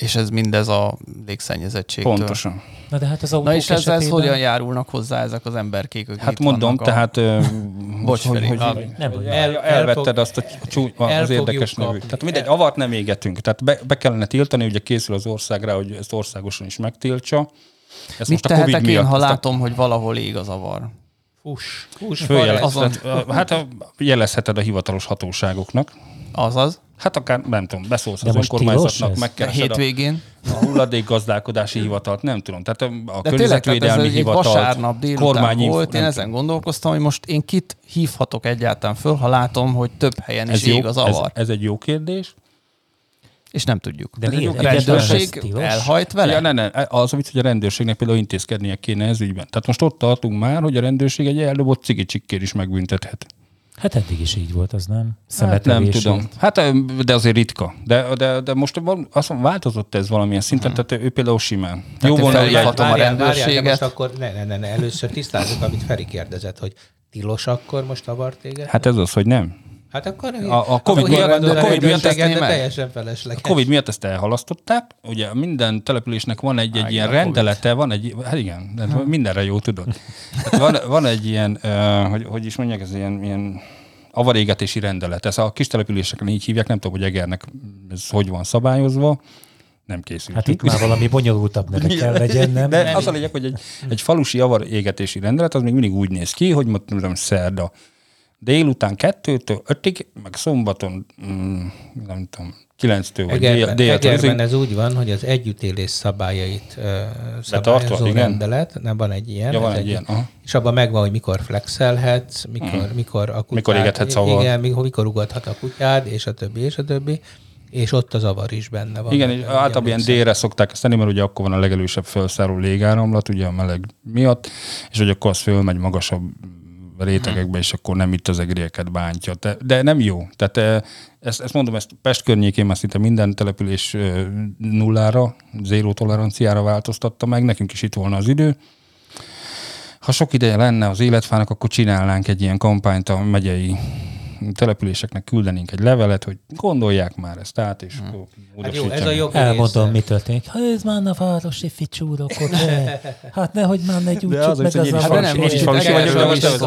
És ez mindez a légszennyezettségtől. Pontosan. Na de hát az autók Na és esetében... hogyan járulnak hozzá ezek az emberkék, akik Hát itt mondom, a- tehát ö, Bocs, hogy, hogy, nem el, El- elvetted el azt a csú, el az érdekes nevű. kapni. Tehát mindegy, avart nem égetünk. Tehát be, be kellene tiltani, ugye készül az ország rá, hogy ezt országosan is megtiltsa. Ezt Mit most a Covid én, miatt. ha látom, hogy valahol ég a zavar? Fuss, fuss, Följelez, azon- hát ö, jelezheted a hivatalos hatóságoknak. Azaz, Hát akár, nem tudom, beszólsz De az most önkormányzatnak, ez? megkeresed a, hétvégén. a hulladékgazdálkodási hivatalt, nem tudom. Tehát a, a De tényleg, ez környezetvédelmi egy hivatalt, vasárnap délután kormányi- volt, én ezen gondolkoztam, hogy most én kit hívhatok egyáltalán föl, ha látom, hogy több helyen is Ez, ég jó, az ez, avar. ez egy jó kérdés. És nem tudjuk. De Ez egy miért? jó- Egyáltalán rendőrség ez elhajt vele? Ja, ne, ne, az a vicc, hogy a rendőrségnek például intézkednie kéne ez ügyben. Tehát most ott tartunk már, hogy a rendőrség egy eldobott cigicsikkér is megbüntethet. Hát eddig is így volt, az nem? Hát nem tudom. Hát de azért ritka. De, de, de most azt mondom, változott ez valamilyen szinten, tehát ő például simán. Jó én volna, hogy a rendőrséget. most akkor ne, ne, ne, ne, először tisztázzuk, amit Feri kérdezett, hogy tilos akkor most avar téged? hát ez az, hogy nem. Hát akkor a Covid akkor miatt- a Covid miatt ezt meg. teljesen felesleges. A Covid miatt ezt elhalasztották, ugye minden településnek van egy, egy ilyen a Covid. rendelete, van egy, hát igen, de mindenre jó tudod. Hát van, van egy ilyen, uh, hogy, hogy is mondják, ez ilyen, ilyen avarégetési rendelet. Ez a kis településeken így hívják, nem tudom, hogy Egernek ez hogy van szabályozva, nem készült. Hát itt már valami bonyolultabb neve kell legyen, nem? De az a lényeg, hogy egy, egy falusi avar égetési rendelet, az még mindig úgy néz ki, hogy mondtam, tudom, szerda délután kettőtől ötig, meg szombaton, mm, nem tudom, kilenctől vagy Egerben, déltől. Egerben ez úgy van, hogy az együttélés szabályait uh, Betartva? szabályozó Igen. rendelet, nem van egy ilyen. Ja, van egy ilyen, aha. És abban megvan, hogy mikor flexelhetsz, mikor, mikor a kutyád, Mikor égethetsz. Igen, mikor, mikor ugathat a kutyád, és a többi, és a többi. És ott az avar is benne van. Igen, általában ilyen délre szokták ezt tenni, mert ugye akkor van a legelősebb felszáró légáramlat, ugye a meleg miatt, és hogy akkor az fölmegy magasabb rétegekbe, és akkor nem itt az egrieket bántja. De, de nem jó. Tehát eh, ezt, ezt mondom, ezt Pest környékén már szinte minden település eh, nullára, zéró toleranciára változtatta meg, nekünk is itt volna az idő. Ha sok ideje lenne az életfának, akkor csinálnánk egy ilyen kampányt a megyei településeknek küldenénk egy levelet, hogy gondolják már ezt át, és akkor Hát jó, ez a jogi Elmondom, része. mi történik. Ha ez már a városi ficsúrok. Hát nehogy már ne gyújtsuk az, meg az én a is Hát de nem, Én is falusi vagyok, de most ez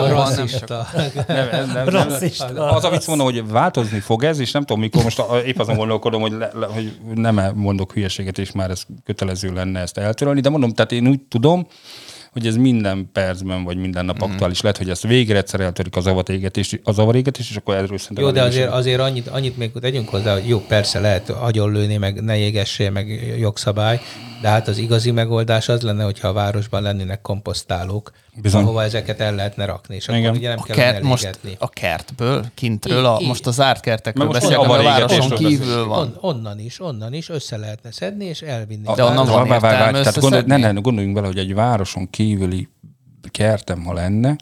rasszista. az, amit mondom, hogy változni fog ez, és nem tudom, mikor most épp azon gondolkodom, hogy, le, le, hogy nem mondok hülyeséget, és már ez kötelező lenne ezt eltörölni, de mondom, tehát én úgy tudom, hogy ez minden percben, vagy minden nap aktuális lehet, hogy ezt végre egyszer eltörik az avarégetés, az avarégetés, és akkor erről szerintem Jó, de azért, azért annyit, annyit még tegyünk hozzá, hogy jó, persze lehet agyonlőni, meg ne jégessél, meg jogszabály, de hát az igazi megoldás az lenne, hogyha a városban lennének komposztálók, Bizony. ahova ezeket el lehetne rakni, és Igen. akkor ugye nem A kellene kert, most elégetni. a kertből, kintről, a, I- i- most a zárt kertekről most beszélünk, a városon kívül van. On, onnan is, onnan is össze lehetne szedni, és elvinni. De onnan van értelme tehát gondolj, ne, ne, gondoljunk bele, hogy egy városon kívüli kertem, ha lenne,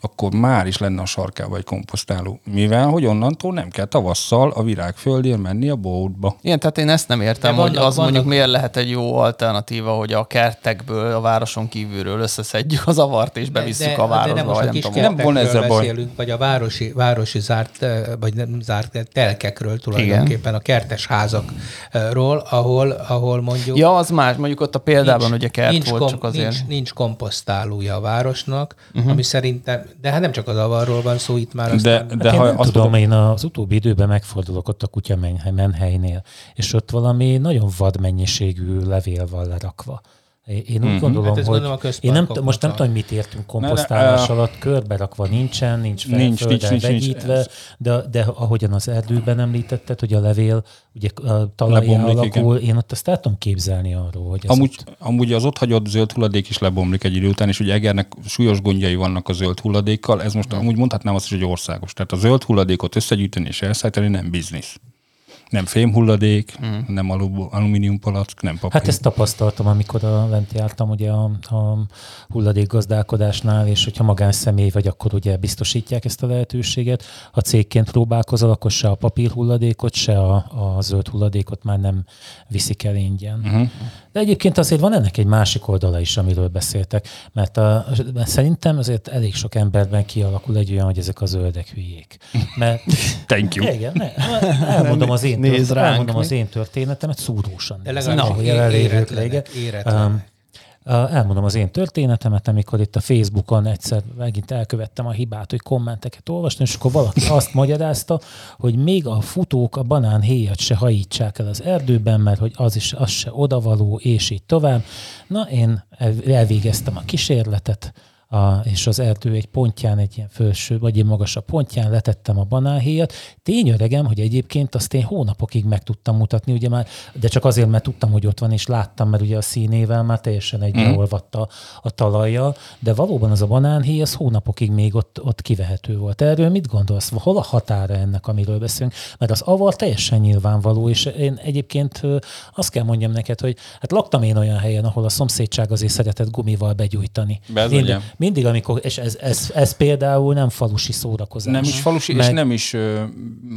akkor már is lenne a sarkában egy komposztáló. Mivel, hogy onnantól nem kell tavasszal a virágföldért menni a boltba. Igen, tehát én ezt nem értem, De hogy vannak- az mondjuk vannak- miért lehet egy jó alternatíva, hogy a kertekből, a városon kívülről összeszedjük az avart és bevisszük de, a városba, de nem most a nem kis. Nem volna kertekről ezzel baj. beszélünk, vagy a városi, városi zárt, vagy nem zárt telkekről tulajdonképpen, a kertes házakról, ahol, ahol mondjuk Ja, az más, mondjuk ott a példában ugye kert nincs, volt, kom, csak azért. nincs, nincs komposztálója a városnak, uh-huh. ami szerintem, de hát nem csak az avarról van szó itt már, De, aztán, de hát ha én nem azt tudom, én az utóbbi időben megfordulok ott a kutya menhely- menhelynél, és ott valami nagyon vad mennyiségű levél van lerakva. Én úgy gondolom, Hát hogy gondolom én nem, közparkoknak most nem tudom, mit értünk komposztálás ne, alatt, körbe rakva nincsen, nincs Nincs, nincs, nincs, nincs. vegyítve, Ez- de, de ahogyan az erdőben említetted, hogy a levél ugye talajjá alakul, én ott azt el tudom képzelni arról, hogy ez Amúgy, ott, amúgy az ott hagyott zöld hulladék is lebomlik egy idő után, és ugye Egernek súlyos gondjai vannak a zöld hulladékkal. Ez most amúgy mondhatnám azt is, hogy országos. Tehát a zöld hulladékot összegyűjteni és elszállítani nem biznisz. Nem fém hulladék, hmm. nem alu- alumínium palack, nem papír. Hát ezt tapasztaltam, amikor a, lent jártam ugye a, a hulladékgazdálkodásnál, és hogyha magánszemély vagy, akkor ugye biztosítják ezt a lehetőséget. Ha cégként próbálkozol, akkor se a papír hulladékot, se a, a zöld hulladékot már nem viszik el ingyen. Uh-huh. De egyébként azért van ennek egy másik oldala is, amiről beszéltek, mert a, mert szerintem azért elég sok emberben kialakul egy olyan, hogy ezek a zöldek hülyék. Mert Thank you. igen, ne, elmondom az én én, néz tört, ránk. elmondom az én történetemet, szúrósan De legalább jelenlévők éretlenek, éretlenek. Um, Elmondom az én történetemet, amikor itt a Facebookon egyszer megint elkövettem a hibát, hogy kommenteket olvastam, és akkor valaki azt magyarázta, hogy még a futók a banánhéjat se hajítsák el az erdőben, mert hogy az is az se odavaló, és így tovább. Na, én el- elvégeztem a kísérletet, a, és az erdő egy pontján, egy ilyen felső, vagy egy magasabb pontján letettem a banánhéjat. Tény öregem, hogy egyébként azt én hónapokig meg tudtam mutatni, ugye már, de csak azért, mert tudtam, hogy ott van, és láttam, mert ugye a színével már teljesen egybeolvadt a, a talajjal, de valóban az a banánhéj, az hónapokig még ott, ott kivehető volt. Erről mit gondolsz? Hol a határa ennek, amiről beszélünk? Mert az avar teljesen nyilvánvaló, és én egyébként azt kell mondjam neked, hogy hát laktam én olyan helyen, ahol a szomszédság azért szeretett gumival begyújtani. Bezony. Mindig, mindig, amikor, és ez, ez, ez például nem falusi szórakozás. Nem is falusi, és Meg- nem is,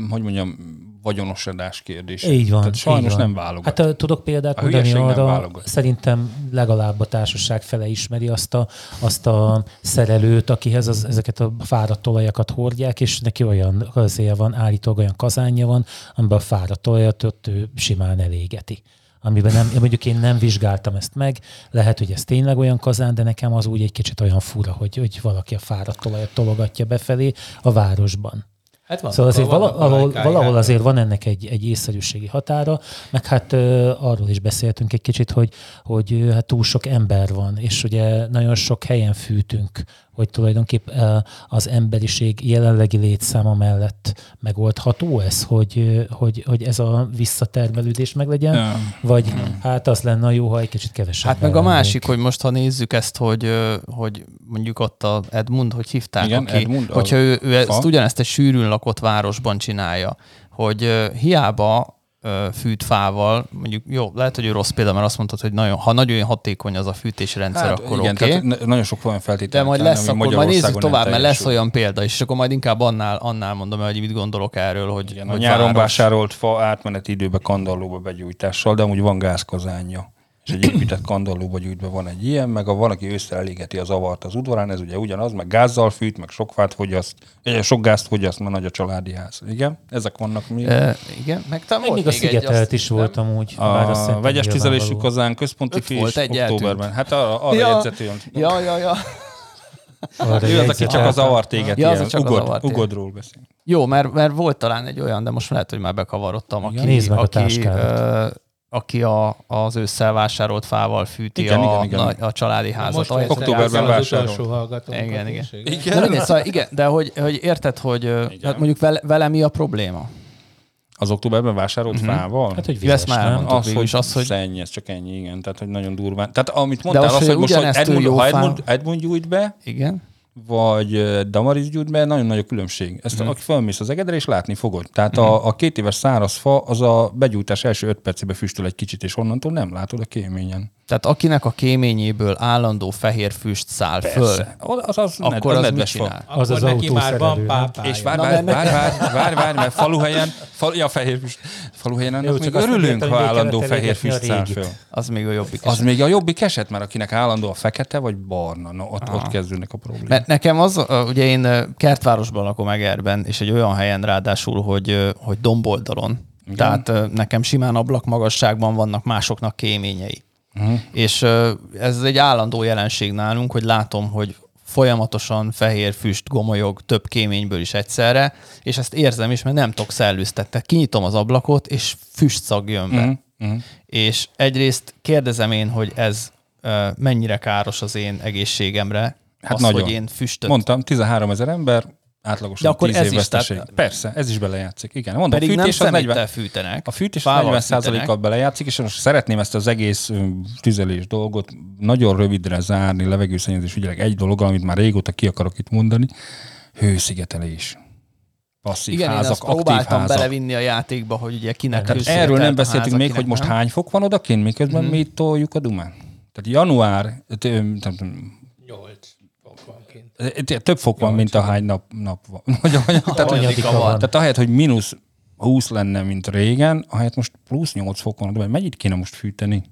hogy mondjam, vagyonosodás kérdés. Így van. Tehát sajnos így van. nem válogat. Hát tudok példát A mondani arra, szerintem legalább a társaság fele ismeri azt a, azt a szerelőt, akihez az, ezeket a fáradt olajakat hordják, és neki olyan azért van, állítólag olyan kazánja van, amiben a fáradt olajat ott ő simán elégeti amiben nem, mondjuk én nem vizsgáltam ezt meg, lehet, hogy ez tényleg olyan kazán, de nekem az úgy egy kicsit olyan fura, hogy, hogy valaki a fáradt olajat tologatja befelé a városban. Hát van, Szóval azért valahol, valahol azért van ennek egy, egy észszerűségi határa, meg hát ö, arról is beszéltünk egy kicsit, hogy, hogy hát túl sok ember van, és ugye nagyon sok helyen fűtünk, hogy tulajdonképp az emberiség jelenlegi létszáma mellett megoldható ez, hogy, hogy, hogy ez a visszatermelődés meglegyen, vagy hát az lenne a jó, ha egy kicsit kevesebb. Hát meg a másik, hogy most ha nézzük ezt, hogy, hogy mondjuk ott a Edmund, hogy hívták, Igen, aki, Edmund, hogyha ő, ő ezt ugyanezt egy sűrűn lakott városban csinálja, hogy hiába fűt fával, mondjuk jó, lehet, hogy ő rossz példa, mert azt mondtad, hogy nagyon, ha nagyon hatékony az a fűtési rendszer, Hát akkor igen, oké. tehát nagyon sok olyan feltétel. De majd lesz, ami akkor majd nézzük tovább, mert lesz olyan példa is, és akkor majd inkább annál, annál mondom hogy mit gondolok erről, hogy, Igen, a hogy nyáron város. vásárolt fa átmeneti időbe kandallóba begyújtással, de amúgy van gázkazánja. És egy épített kandallóba gyújtva van egy ilyen, meg a valaki ősszel elégeti az avart az udvarán, ez ugye ugyanaz, meg gázzal fűt, meg sok fát fogyaszt, eh, sok gázt fogyaszt, mert nagy a családi ház. Igen, ezek vannak még. E, igen, meg talán Még, még a szigetelt is voltam úgy. A vegyes tüzelésű nyilvánvaló. kazán központi fés volt egy, októberben. Hát arra, arra Ja. jegyzett olyan. Ja, ja, ja. Arra Ő az, aki csak az avart éget, Ja, az a csak az ugod, avart éget. ugodról beszél. Jó, mert, mert volt talán egy olyan, de most lehet, hogy már bekavarodtam, aki, Nézd meg a aki, táskádat. Aki a, az ősszel vásárolt fával fűti Igen, a, igen, igen. nagy- a családi házat. Most Ahelyett- októberben vásárolt. Igen, igen. Igen. De mindegy, szóval igen, de hogy, hogy érted, hogy ö, hát mondjuk vele, vele mi a probléma? Az októberben vásárolt Mhm. fával? Hát, hogy vizes, már nem? az, hogy, is az, hogy- hogy szennyez, csak ennyi, igen. Tehát, hogy nagyon durván. Tehát amit mondtál, az, az, hogy hogy most ő Edmund, ha Edmund, Edmund gyújt be, Igen? Vagy Damaris gyújt be, nagyon nagy a különbség. Ezt, Mhm. aki felmész az egedre, és látni fogod. Tehát a, a két éves száraz fa, az a begyújtás első öt percébe füstöl egy kicsit, és onnantól nem látod a kéményen. Tehát akinek a kéményéből állandó fehér füst száll föl, Persze. Az, az, az, akkor az az mit csinál? Az az Akkor neki már van pápája. És várj, Na, várj, mert- várj, várj, várj, várj, mert faluhelyen, fal, ja, fehér füst, faluhelyen annak Jó, még örülünk, ha állandó fehér füst száll föl. Az még a jobbik. Az eset. még a jobbik eset, mert akinek állandó a fekete vagy barna, no, ott, ott kezdődnek a problémák. Mert nekem az, ugye én kertvárosban lakom Egerben, és egy olyan helyen ráadásul, hogy, hogy domboldalon. Igen. Tehát nekem simán ablakmagasságban vannak másoknak kéményei. Uh-huh. És ez egy állandó jelenség nálunk, hogy látom, hogy folyamatosan fehér füst gomolyog több kéményből is egyszerre, és ezt érzem is, mert nem tudok szellőztetni. Kinyitom az ablakot, és füstszag jön be. Mhm, mhm. És egyrészt kérdezem én, hogy ez mennyire káros az én egészségemre, Hát az, nagyon. hogy én füstöt Mondtam, 13 ezer ember, átlagosan De akkor 10 ez év is, tehát... Persze, ez is belejátszik. Igen, mondom, Pedig a fűtés nem az 40, fűtenek. A fűtés 40%-kal belejátszik, és most szeretném ezt az egész tüzelés dolgot nagyon rövidre zárni, levegőszennyezés ügyileg egy dolog, amit már régóta ki akarok itt mondani, hőszigetelés passzív Igen, házak, én ezt aktív próbáltam házak. belevinni a játékba, hogy ugye kinek Tehát Erről nem beszéltünk még, hogy most nem? hány fok van odakint, miközben mm. mi toljuk a dumán. Tehát január... 8 egyébként. Több fok van, mint a hány nap, nap van. tehát, van. tehát ahelyett, hogy mínusz 20 lenne, mint régen, ahelyett most plusz 8 fok van, de mennyit kéne most fűteni?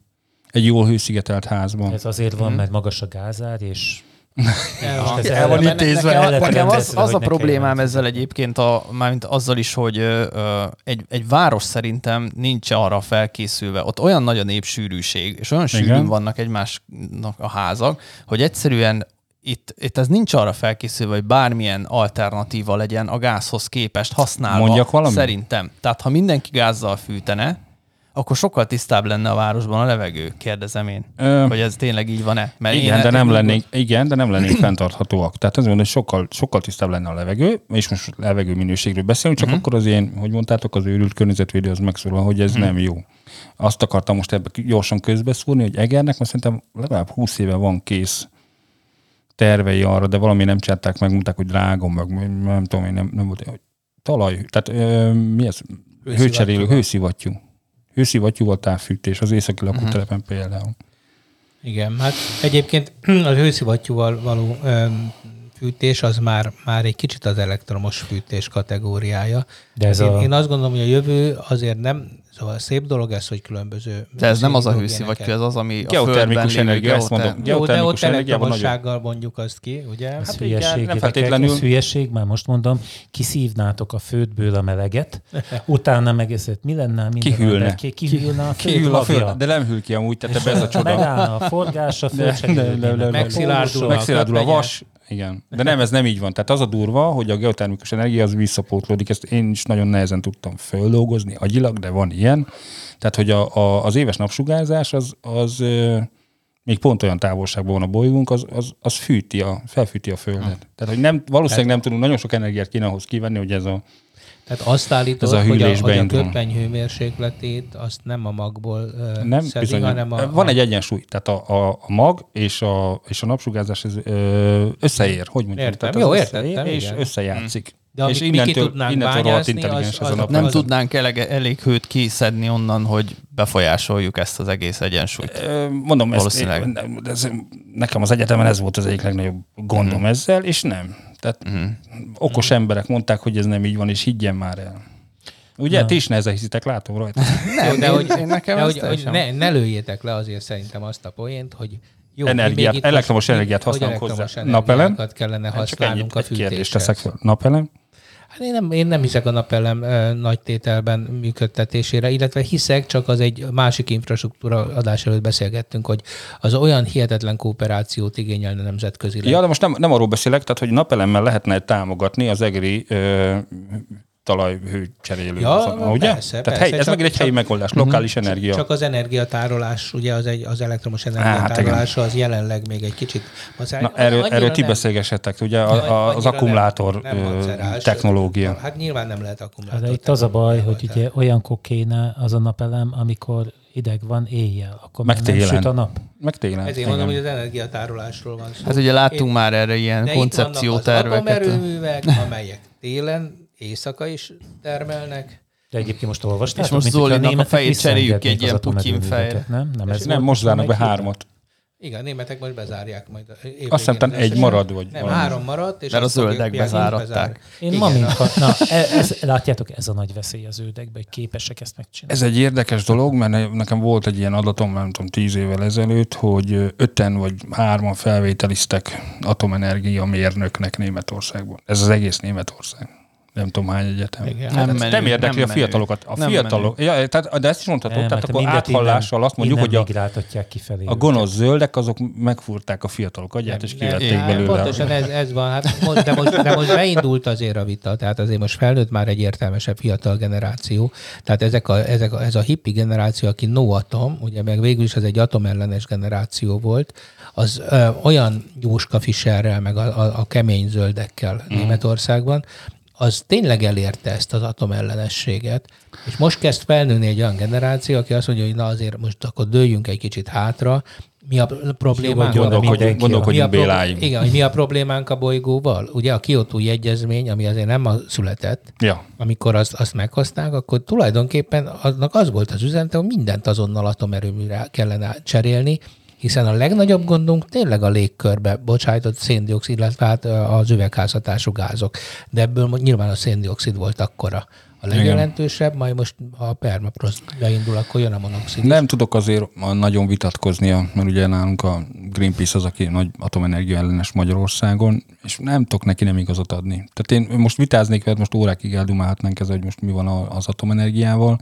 Egy jól hőszigetelt házban. Ez azért van, mm. mert magas a gázár, és el van, el van intézve. Nekem, az, az a problémám ezzel egyébként, a, mármint azzal is, hogy ö, egy, egy város szerintem nincs arra felkészülve. Ott olyan nagy a népsűrűség, és olyan sűrűn vannak egymásnak a házak, hogy egyszerűen itt, itt ez nincs arra felkészülve, hogy bármilyen alternatíva legyen a gázhoz képest használva. Mondjak valamit? Szerintem. Tehát ha mindenki gázzal fűtene, akkor sokkal tisztább lenne a városban a levegő, kérdezem én. Ö, Hogy ez tényleg így van-e? Mert igen, én de nem úgy lennénk, igen, de nem lennénk fenntarthatóak. Tehát mondom, hogy sokkal, sokkal tisztább lenne a levegő, és most levegő minőségről beszélünk, csak uh-huh. akkor az én, hogy mondtátok, az őrült környezetvédő az megszólal, hogy ez uh-huh. nem jó. Azt akartam most ebbe gyorsan közbeszúrni, hogy Egernek, mert szerintem legalább 20 éve van kész tervei arra, de valami nem csinálták meg, mondták, hogy drága, meg nem tudom, én nem, nem volt, hogy talaj, tehát ö, mi ez? Hőcserélő, hőszivattyú. Hőszivattyúval távfűtés az északi lakótelepen például. Igen, hát egyébként a hőszivattyúval való öm, fűtés az már, már egy kicsit az elektromos fűtés kategóriája. De ez én, a- én azt gondolom, hogy a jövő azért nem, szóval szép dolog ez, hogy különböző... De ez nem az a hőszivattyú, ez az, ami a Geotermikus földben lévő energia, ezt mondom. Jó, de ott elektromossággal mondjuk azt ki, ugye? Ez Hát hülyeség, nem feltétlenül- Ez hülyeség, már most mondom, kiszívnátok a földből a meleget, utána meg ez, mi lenne minden Kihűlne. ember, kihűlne a föld Kihűl a föld, de nem hűl ki amúgy, tehát ebbe ez a csoda. Megállna a forgás, a föld Megszilárdul. A vas, igen. De nem, ez nem így van. Tehát az a durva, hogy a geotermikus energia az visszapótlódik. Ezt én is nagyon nehezen tudtam földolgozni agyilag, de van ilyen. Tehát, hogy a, a, az éves napsugárzás az, az még pont olyan távolságban van a bolygónk, az, az, az fűti a, felfűti a Földet. Tehát, hogy nem, valószínűleg nem tudunk, nagyon sok energiát kéne ahhoz kivenni, hogy ez a... Tehát azt állítod, Ez a hogy a, hogy a köpeny hőmérsékletét azt nem a magból ö, Nem, szedik, bizony, hanem a, van a, egy egyensúly, tehát a, a, a mag és a, és a napsugárzás ez, ö, összeér, hogy mondjam? Értem. Tehát Jó, értettem, És igen. összejátszik. De amit és mi ki innentől, tudnánk innentől bányászni, az- ez a az- nap. Nem Az- tudnánk elég, elég hőt kiszedni onnan, hogy befolyásoljuk ezt az egész egyensúlyt. Mondom, ezt, Valószínűleg. én- ez, nekem az egyetemen ez volt az egyik legnagyobb gondom uh-huh. ezzel, és nem. Tehát uh-huh. okos emberek mondták, hogy ez nem így van, és higgyen már el. Ugye? Ti is nehezen hiszitek, látom rajta. Nem, de hogy, én nekem de hogy, hogy ne, ne lőjétek le azért szerintem azt a poént, hogy jó, Energiát, még itt elektromos most- energiát használunk hozzá. Napelem? kellene használnunk ennyit, a egy kérdést teszek fel. Napelem? Hát én, nem, én nem hiszek a napelem nagy tételben működtetésére, illetve hiszek, csak az egy másik infrastruktúra adás előtt beszélgettünk, hogy az olyan hihetetlen kooperációt igényelne nemzetközileg. Ja, de most nem, nem arról beszélek, tehát hogy napelemmel lehetne támogatni az egri ö, talajhőcserélő. Ja, azon, ugye? persze, tehát persze, hely, ez csak- meg egy helyi csak- megoldás, lokális energia. Csak az energiatárolás, ugye az, egy, az elektromos Hát energiatárolása az jelenleg még egy kicsit... Az Na, erről, erről ti nem- beszélgessetek, ugye a, a, az akkumulátor nem- nem macerás. technológia. Hát nyilván nem lehet akkumulátor. De itt az a baj, hogy ugye olyankor kéne az a napelem, amikor hideg van éjjel, akkor Meg nem télen. süt a nap. Meg télen. Ezért igen. mondom, hogy az energiatárolásról van szó. Hát ugye láttunk Én- már erre ilyen de itt vannak az koncepcióterveket. atomerőművek, amelyek télen, éjszaka is termelnek. De egyébként most olvastátok, És most Zolinak a fejét cseréljük egy ilyen Putyin fejre. Nem, nem, ez Nem, most zárnak be hármat. Igen, a németek most bezárják majd. Azt hiszem, egy marad, vagy Nem, valami. három maradt, és Mert a zöldek bezáratták. Én Igen, ma, a- mint, na, ez, ez, látjátok, ez a nagy veszély az ődekbe, hogy képesek ezt megcsinálni. Ez egy érdekes dolog, mert ne- nekem volt egy ilyen adatom, nem tudom, tíz évvel ezelőtt, hogy öten vagy hárman felvételiztek atomenergia mérnöknek Németországban. Ez az egész Németország. Nem tudom hány egyetem. Igen. Hát Nem ez menő, nem érdekli nem a fiatalokat. A menő. fiatalok, ja, tehát, de ezt is mondhatod, Nem, tehát hát akkor áthallással azt mondjuk, hogy innen a, kifelé. a gonosz zöldek azok megfúrták a fiatalok agyát, és Nem, kivették nem, belőle. Pontosan ez, ez van, hát, most- de, most, de most beindult azért a vita, tehát azért most felnőtt már egy értelmesebb fiatal generáció, tehát ezek a, ezek a, ez a hippi generáció, aki no atom, ugye meg végül is ez egy atomellenes generáció volt, az ö, olyan Jóska Fischerrel, meg a, a, a kemény zöldekkel mm. Németországban, az tényleg elérte ezt az atomellenességet, és most kezd felnőni egy olyan generáció, aki azt mondja, hogy na azért most akkor dőljünk egy kicsit hátra, mi a problémánk? Van? Gondolkodjunk, mindenki gondolkodjunk a Béláim. Igen, hogy mi a problémánk a bolygóval? Ugye a Kyoto egyezmény, ami azért nem ma született, Ja. amikor azt, azt meghozták, akkor tulajdonképpen aznak az volt az üzenete, hogy mindent azonnal atomerőműre kellene cserélni, hiszen a legnagyobb gondunk tényleg a légkörbe bocsájtott széndiokszid, illetve hát az üvegházhatású gázok. De ebből nyilván a széndiokszid volt akkora a legjelentősebb, majd most ha a permafrost beindul, akkor jön a monoxid. Nem tudok azért nagyon vitatkozni, mert ugye nálunk a Greenpeace az, aki nagy atomenergia ellenes Magyarországon, és nem tudok neki nem igazat adni. Tehát én most vitáznék veled, most órákig eldumálhatnánk ez, hogy most mi van az atomenergiával.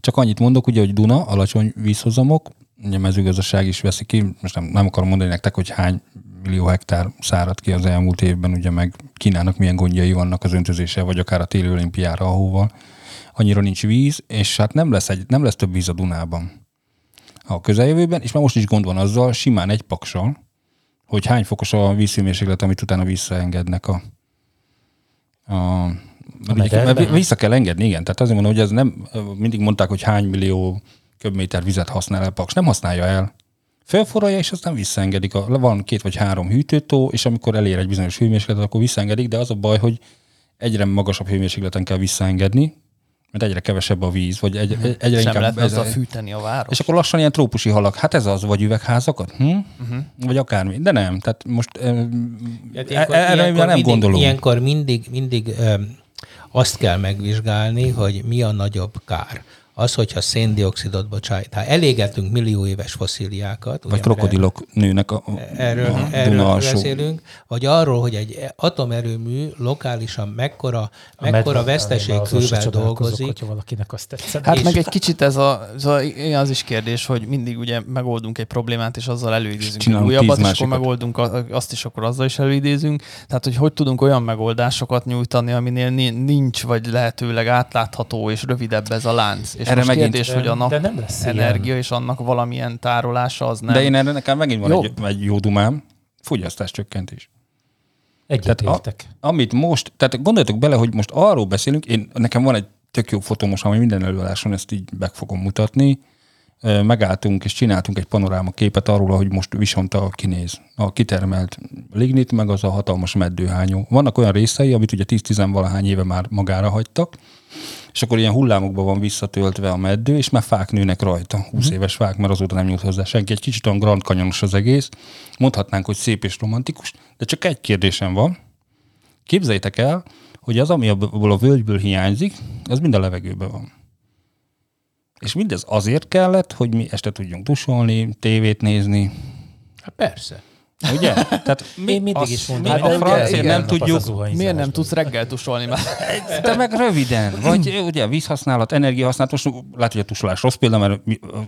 Csak annyit mondok, ugye, hogy Duna, alacsony vízhozamok, ugye mezőgazdaság is veszi ki, most nem, nem akarom mondani nektek, hogy hány millió hektár szárad ki az elmúlt évben, ugye meg Kínának milyen gondjai vannak az öntözése, vagy akár a téli olimpiára, ahova. Annyira nincs víz, és hát nem lesz, egy, nem lesz több víz a Dunában a közeljövőben, és már most is gond van azzal, simán egy paksal, hogy hány fokos a vízhőmérséklet, amit utána visszaengednek a, a mert vissza kell engedni, igen. Tehát azért mondom, hogy ez nem, mindig mondták, hogy hány millió köbméter vizet használ el Paks. Nem használja el. Felforralja, és aztán visszaengedik. Van két vagy három hűtőtó, és amikor elér egy bizonyos hőmérsékletet, akkor visszaengedik, de az a baj, hogy egyre magasabb hőmérsékleten kell visszaengedni, mert egyre kevesebb a víz, vagy egy, uh-huh. egyre Sem inkább... lehet azzal fűteni a város. És akkor lassan ilyen trópusi halak. Hát ez az, vagy üvegházakat? Hm? Uh-huh. Vagy akármi. De nem, tehát most hát ilyenkor, erre ilyenkor nem mindig, gondolunk. Ilyenkor mindig, mindig öm, azt kell megvizsgálni, hogy mi a nagyobb kár az, hogyha széndiokszidot bocsát. Ha elégetünk millió éves foszíliákat. Vagy krokodilok nőnek a, erről, a erről beszélünk, vagy arról, hogy egy atomerőmű lokálisan mekkora, mekkora veszteségkővel dolgozik. Hogyha valakinek azt tetszett. Hát meg egy kicsit ez a, ez a, az is kérdés, hogy mindig ugye megoldunk egy problémát, és azzal előidézünk egy újabbat, és akkor megoldunk azt is, akkor azzal is előidézünk. Tehát, hogy hogy tudunk olyan megoldásokat nyújtani, aminél nincs, vagy lehetőleg átlátható és rövidebb ez a lánc és erre most megint, kérdés, hogy a nap de nem lesz energia ilyen. és annak valamilyen tárolása az nem. De én erre nekem megint van Jobb. egy, egy jó dumám, fogyasztás csökkentés. Egyetértek. A, amit most, tehát gondoljatok bele, hogy most arról beszélünk, én, nekem van egy tök jó fotó most, ami minden előadáson ezt így meg fogom mutatni, megálltunk és csináltunk egy panoráma képet arról, hogy most Visonta kinéz. A kitermelt lignit, meg az a hatalmas meddőhányó. Vannak olyan részei, amit ugye 10-10 valahány éve már magára hagytak, és akkor ilyen hullámokban van visszatöltve a meddő, és már fák nőnek rajta, 20 uh-huh. éves fák, mert azóta nem nyújt hozzá senki. Egy kicsit olyan Grand Canyonos az egész. Mondhatnánk, hogy szép és romantikus, de csak egy kérdésem van. Képzeljétek el, hogy az, ami abból a völgyből hiányzik, az mind a levegőben van. És mindez azért kellett, hogy mi este tudjunk tusolni, tévét nézni. Hát persze. Ugye? Tehát mi, Én mindig is mondom, hát a francia nem tudjuk. Miért nem tudsz reggel tusolni már? De meg röviden. Vagy ugye vízhasználat, energiahasználat. Most látod, hogy a tusolás rossz példa, mert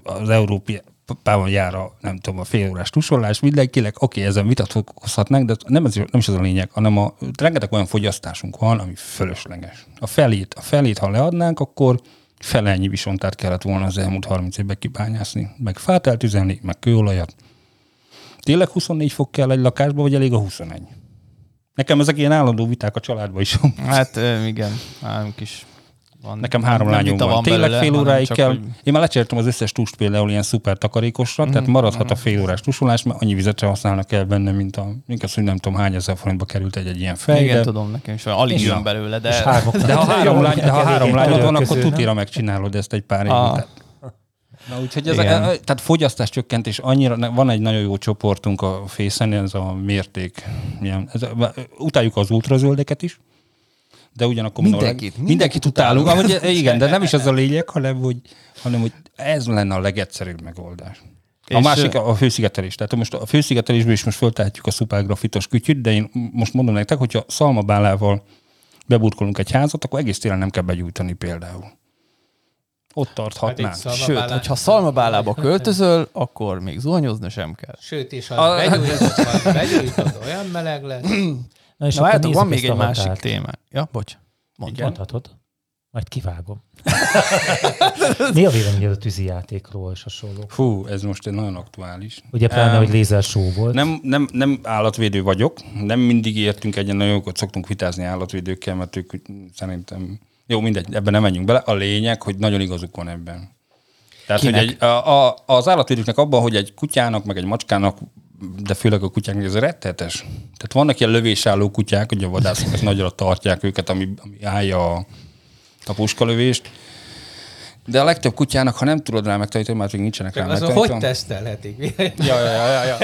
az Európai Pában jár a, nem tudom, a fél órás tusolás mindenkinek, oké, okay, ezen vitatkozhatnánk, de nem, ez, nem is ez a lényeg, hanem a, rengeteg olyan fogyasztásunk van, ami fölösleges. A felét, a felét, ha leadnánk, akkor fele ennyi visontát kellett volna az elmúlt 30 évben kibányászni. Meg fát eltüzelni, meg kőolajat. Tényleg 24 fok kell egy lakásba, vagy elég a 21? Nekem ezek ilyen állandó viták a családban is. Hát igen, nálunk is van. Nekem három lányom van. van. Tényleg belőle, fél óráig kell. Hogy... Én már lecsértem az összes tust például ilyen szuper takarékosra, mm, tehát maradhat mm. a fél órás tusolás, mert annyi vizet sem használnak el benne, mint a, mint az, hogy nem tudom hány ezer forintba került egy, egy ilyen fej. Igen, de... tudom, nekem is alig jön belőle, de... de ha három, lány, de ha három lányod van, akkor tutira megcsinálod ezt egy pár évig. Na úgyhogy ez a, tehát fogyasztás csökkentés annyira, van egy nagyon jó csoportunk a Fészen, ez a mérték. Ilyen, ez, utáljuk az ultrazöldeket is, de ugyanakkor mindenkit, mindenkit, mindenkit utálunk. Ahogy, igen, de nem is ez a lényeg, hanem hogy, hanem hogy ez lenne a legegyszerűbb megoldás. A másik a főszigetelés. Tehát most a főszigetelésből is most föltehetjük a szupergrafitos kütyüt, de én most mondom nektek, hogyha szalmabálával beburkolunk egy házat, akkor egész télen nem kell begyújtani például. Ott tarthatnánk. Hát Sőt, hogyha szalmabálába költözöl, akkor még zuhanyozni sem kell. Sőt, és ha a... begyújtod, begyújtod, olyan meleg lesz. Na, és Na hát, van még egy másik téma. Ja, bocs. Mondj. Mondhatod. Majd kivágom. Mi a véleményed a tűzi játékról és hasonló? Fú, ez most egy nagyon aktuális. Ugye pláne, um, hogy lézer show volt. Nem, nem, nem állatvédő vagyok, nem mindig értünk egyen, nagyon jókat szoktunk vitázni állatvédőkkel, mert ők szerintem jó, mindegy, ebben nem menjünk bele. A lényeg, hogy nagyon igazuk van ebben. Tehát, Kinek? hogy egy, a, a, az állatvédőknek abban, hogy egy kutyának, meg egy macskának, de főleg a kutyáknak ez rettetes. Tehát vannak ilyen lövésálló kutyák, hogy a vadászok ezt nagyra tartják őket, ami, ami állja a, a puskalövést. De a legtöbb kutyának, ha nem tudod rá megtanítani, már még nincsenek rá Azon megtanítva. hogy tesztelhetik? Ja, ja, ja, ja,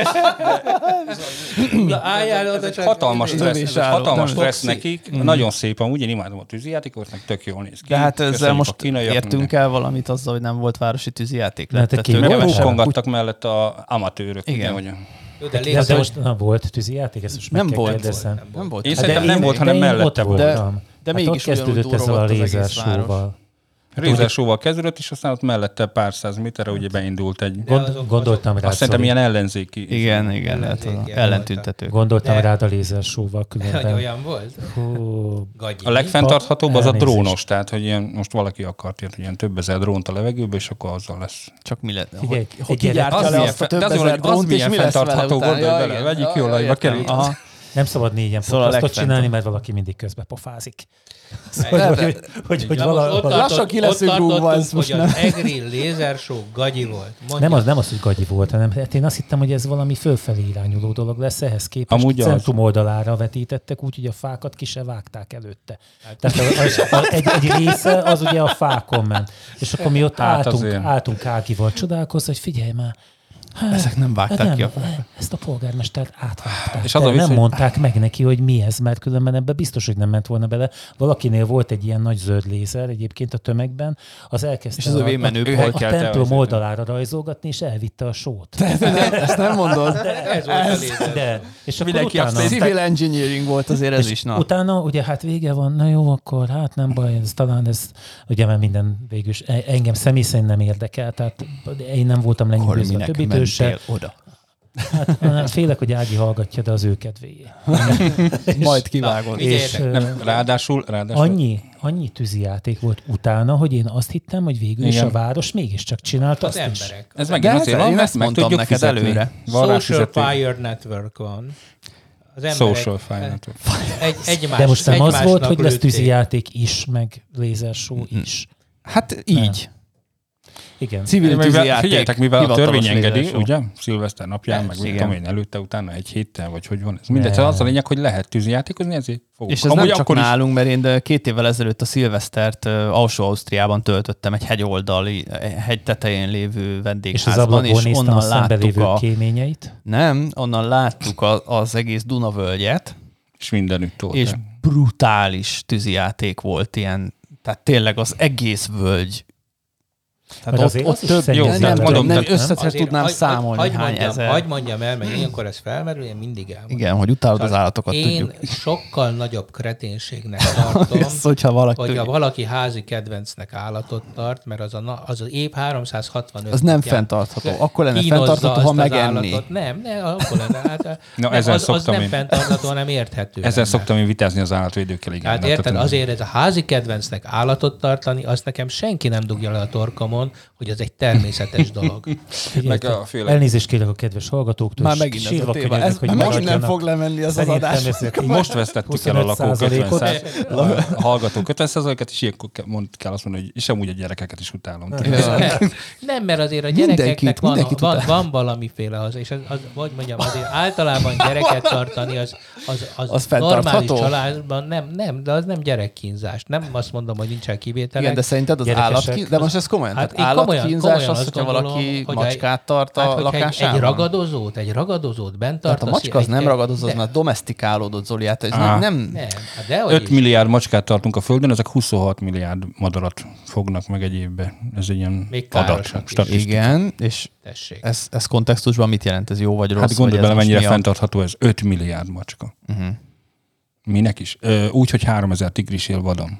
ja. Álljál Ez oda, csak- hatalmas stressz, hatalmas nem? stressz nekik. Nagyon szép amúgy, én imádom a tűzijátékot, meg tök jól néz ki. De hát ezzel most értünk el valamit azzal, hogy nem volt városi tűzijáték. Lehet, ettől kényelmes- Mert kevesebb. mellett a amatőrök. Igen. Ugye, hogy Jó, de De, légy de most na, volt tűzijáték? Ezt most meg Nem kell volt. kérdezzem. Nem volt. Én Hát szerintem nem volt, hanem mellette voltam. de hát mégis ott kezdődött ezzel a lézersóval. Rézersóval kezdődött, és aztán ott mellette pár száz méterre ugye beindult egy... Gond, gondoltam rád, Azt szerintem Zoli. ilyen ellenzéki. Igen, igen, lehet az ellentüntető. Gondoltam De- rád a lézersóval Hogy különben. olyan volt? Hú, Gagyi. A legfenntarthatóbb az a drónos, tehát hogy ilyen, most valaki akart ilyen, ilyen több ezer drónt a levegőbe, és akkor azzal lesz. Csak mi lett? Hogy, hogy kigyártja Az le milyen azt a fe- több de az hogy az drónt, és milyen mi lesz vele fenntartható, utána? gondolj Ja, bele, igen. vegyük Ja, ki olajba, értem. kerül. Aha. Nem szabad négyen Szóval podcastot csinálni, mert valaki mindig közbe pofázik. Szóval, hogy, hogy, hogy, hogy ott Lassan ki leszünk rúgva, ez most hogy nem. az EGRI lézershow gagyi volt. Mondja. nem, az, nem az, hogy gagyi volt, hanem hát én azt hittem, hogy ez valami fölfelé irányuló dolog lesz, ehhez képest Amúgy az. centrum oldalára vetítettek, úgyhogy a fákat ki se vágták előtte. Tehát a, a, a, egy, egy része az ugye a fákon ment. És akkor mi ott Hát álltunk, azért. álltunk Ágival csodálkozni, hogy figyelj már, hát, Ezek nem vágták nem, ki a Ezt a polgármestert átvágták. És az a vicc, nem mondták meg neki, hogy mi ez, mert különben ebbe biztos, hogy nem ment volna bele. Valakinél volt egy ilyen nagy zöld lézer egyébként a tömegben, az elkezdte És az a, a, volt. a Elkelte templom oldalára rajzolgatni, és elvitte a sót. Ezt nem mondod? Ez volt a lézer. De, és akkor Mindenki utána, azt Civil engineering volt azért ez is, na. utána ugye hát vége van, na jó, akkor hát nem baj, ez talán ez, ugye mert minden végül e- engem személy szerint nem érdekel, tehát én nem voltam lenyűgözve a minek többitől se. mentél oda? Hát, hát félek, hogy Ági hallgatja, de az ő kedvéért. Majd kivágod. Így És ö, Ráadásul, ráadásul annyi, annyi tűzijáték volt utána, hogy én azt hittem, hogy végül is Igen. a város mégiscsak csinált Az azt is. emberek. ez De megint hát azért van, ezt meg mondtam tudjuk neked fizetni. előre. Van Social fizető. Fire Network van. Az emberek Social Fire Network. Egy, egymás, De most nem az volt, hogy lesz lőtték. tűzijáték is, meg lézershow is. Hát így. Igen. Civil Mivel, tűzijáték. figyeljetek, mivel a törvény engedi, lézershow. ugye? Szilveszter napján, meg Persze, igen. tudom én, előtte, utána egy héttel, vagy hogy van ez. Mindegy, szóval az a lényeg, hogy lehet tűzijátékozni, ezért fogunk. És ez nem csak nálunk, mert én két évvel ezelőtt a szilvesztert ö, alsó Ausztriában töltöttem egy hegyoldali, egy hegy tetején lévő És az vendégházban, és néztem a onnan láttuk a... kéményeit. Nem, onnan láttuk a, az egész Dunavölgyet, És mindenütt volt. és brutális tűzijáték volt ilyen, tehát tényleg az egész völgy. Tehát ott, azért ott több, szennyezett nem, nem, lett. nem, nem Mondom, össze Azért tudnám hagy- számolni, hagy, hány mondjam, ezer. Hagy mondjam el, mert ilyenkor ez felmerül, én mindig elmondom. Igen, hogy utálod az Szóval állatokat, Én tudjuk. sokkal nagyobb kreténségnek tartom, Ez, hogyha valaki hogy ha tudja. valaki házi kedvencnek állatot tart, mert az a, az, az év 365 Az nem fenntartható. Akkor lenne fenntartható, ha megenni. állatot. Nem, nem, akkor lenne. Hát, Na, nem, ezzel az, az nem fenntartható, hanem érthető. Ezzel lenne. szoktam én vitázni az állatvédőkkel, igen. Hát, érted, azért ez a házi kedvencnek állatot tartani, azt nekem senki nem dugja le a torkomon, hogy az egy természetes dolog. Meg a Elnézést kérek a kedves hallgatóktól. Már megint ez a téma. Ez hogy megint nem fog lemenni ez az Szerintem adás. Most vesztettük el a lakók 25%-ot. 50 a hallgatók 50 et és ilyenkor mond, kell azt mondani, hogy és amúgy a gyerekeket is utálom. Nem, mert azért a Mindenkit, gyerekeknek van, mindenkit van, van valamiféle az, és az, az, hogy mondjam, azért általában gyereket tartani, az, az, az, Az normális családban nem, nem, de az nem gyerekkínzás. Nem azt mondom, hogy nincsen kivételek. Igen, de szerinted az állatkínzás, de most ez komolyan, Hát tehát én komolyan- állatkínzás komolyan az, azt hogyha gondolom, valaki hogy macskát tart a hát, hogyha egy, lakásában? egy ragadozót, egy ragadozót bent Tehát tartasz. a macska az egy- nem egy- ragadozó, az de- már domestikálódott, Zoli, hát ez Á. nem, nem, hát dehogy 5 is. milliárd macskát tartunk a Földön, ezek 26 milliárd madarat fognak meg egy évbe. Ez egy ilyen Még adat. Igen, és Tessék. ez, ez kontextusban mit jelent? Ez jó vagy rossz? Hát gondolj bele, mennyire fenntartható ez. 5 milliárd macska. Mhm. Minek is? Ö, úgy, hogy 3000 tigris él vadon.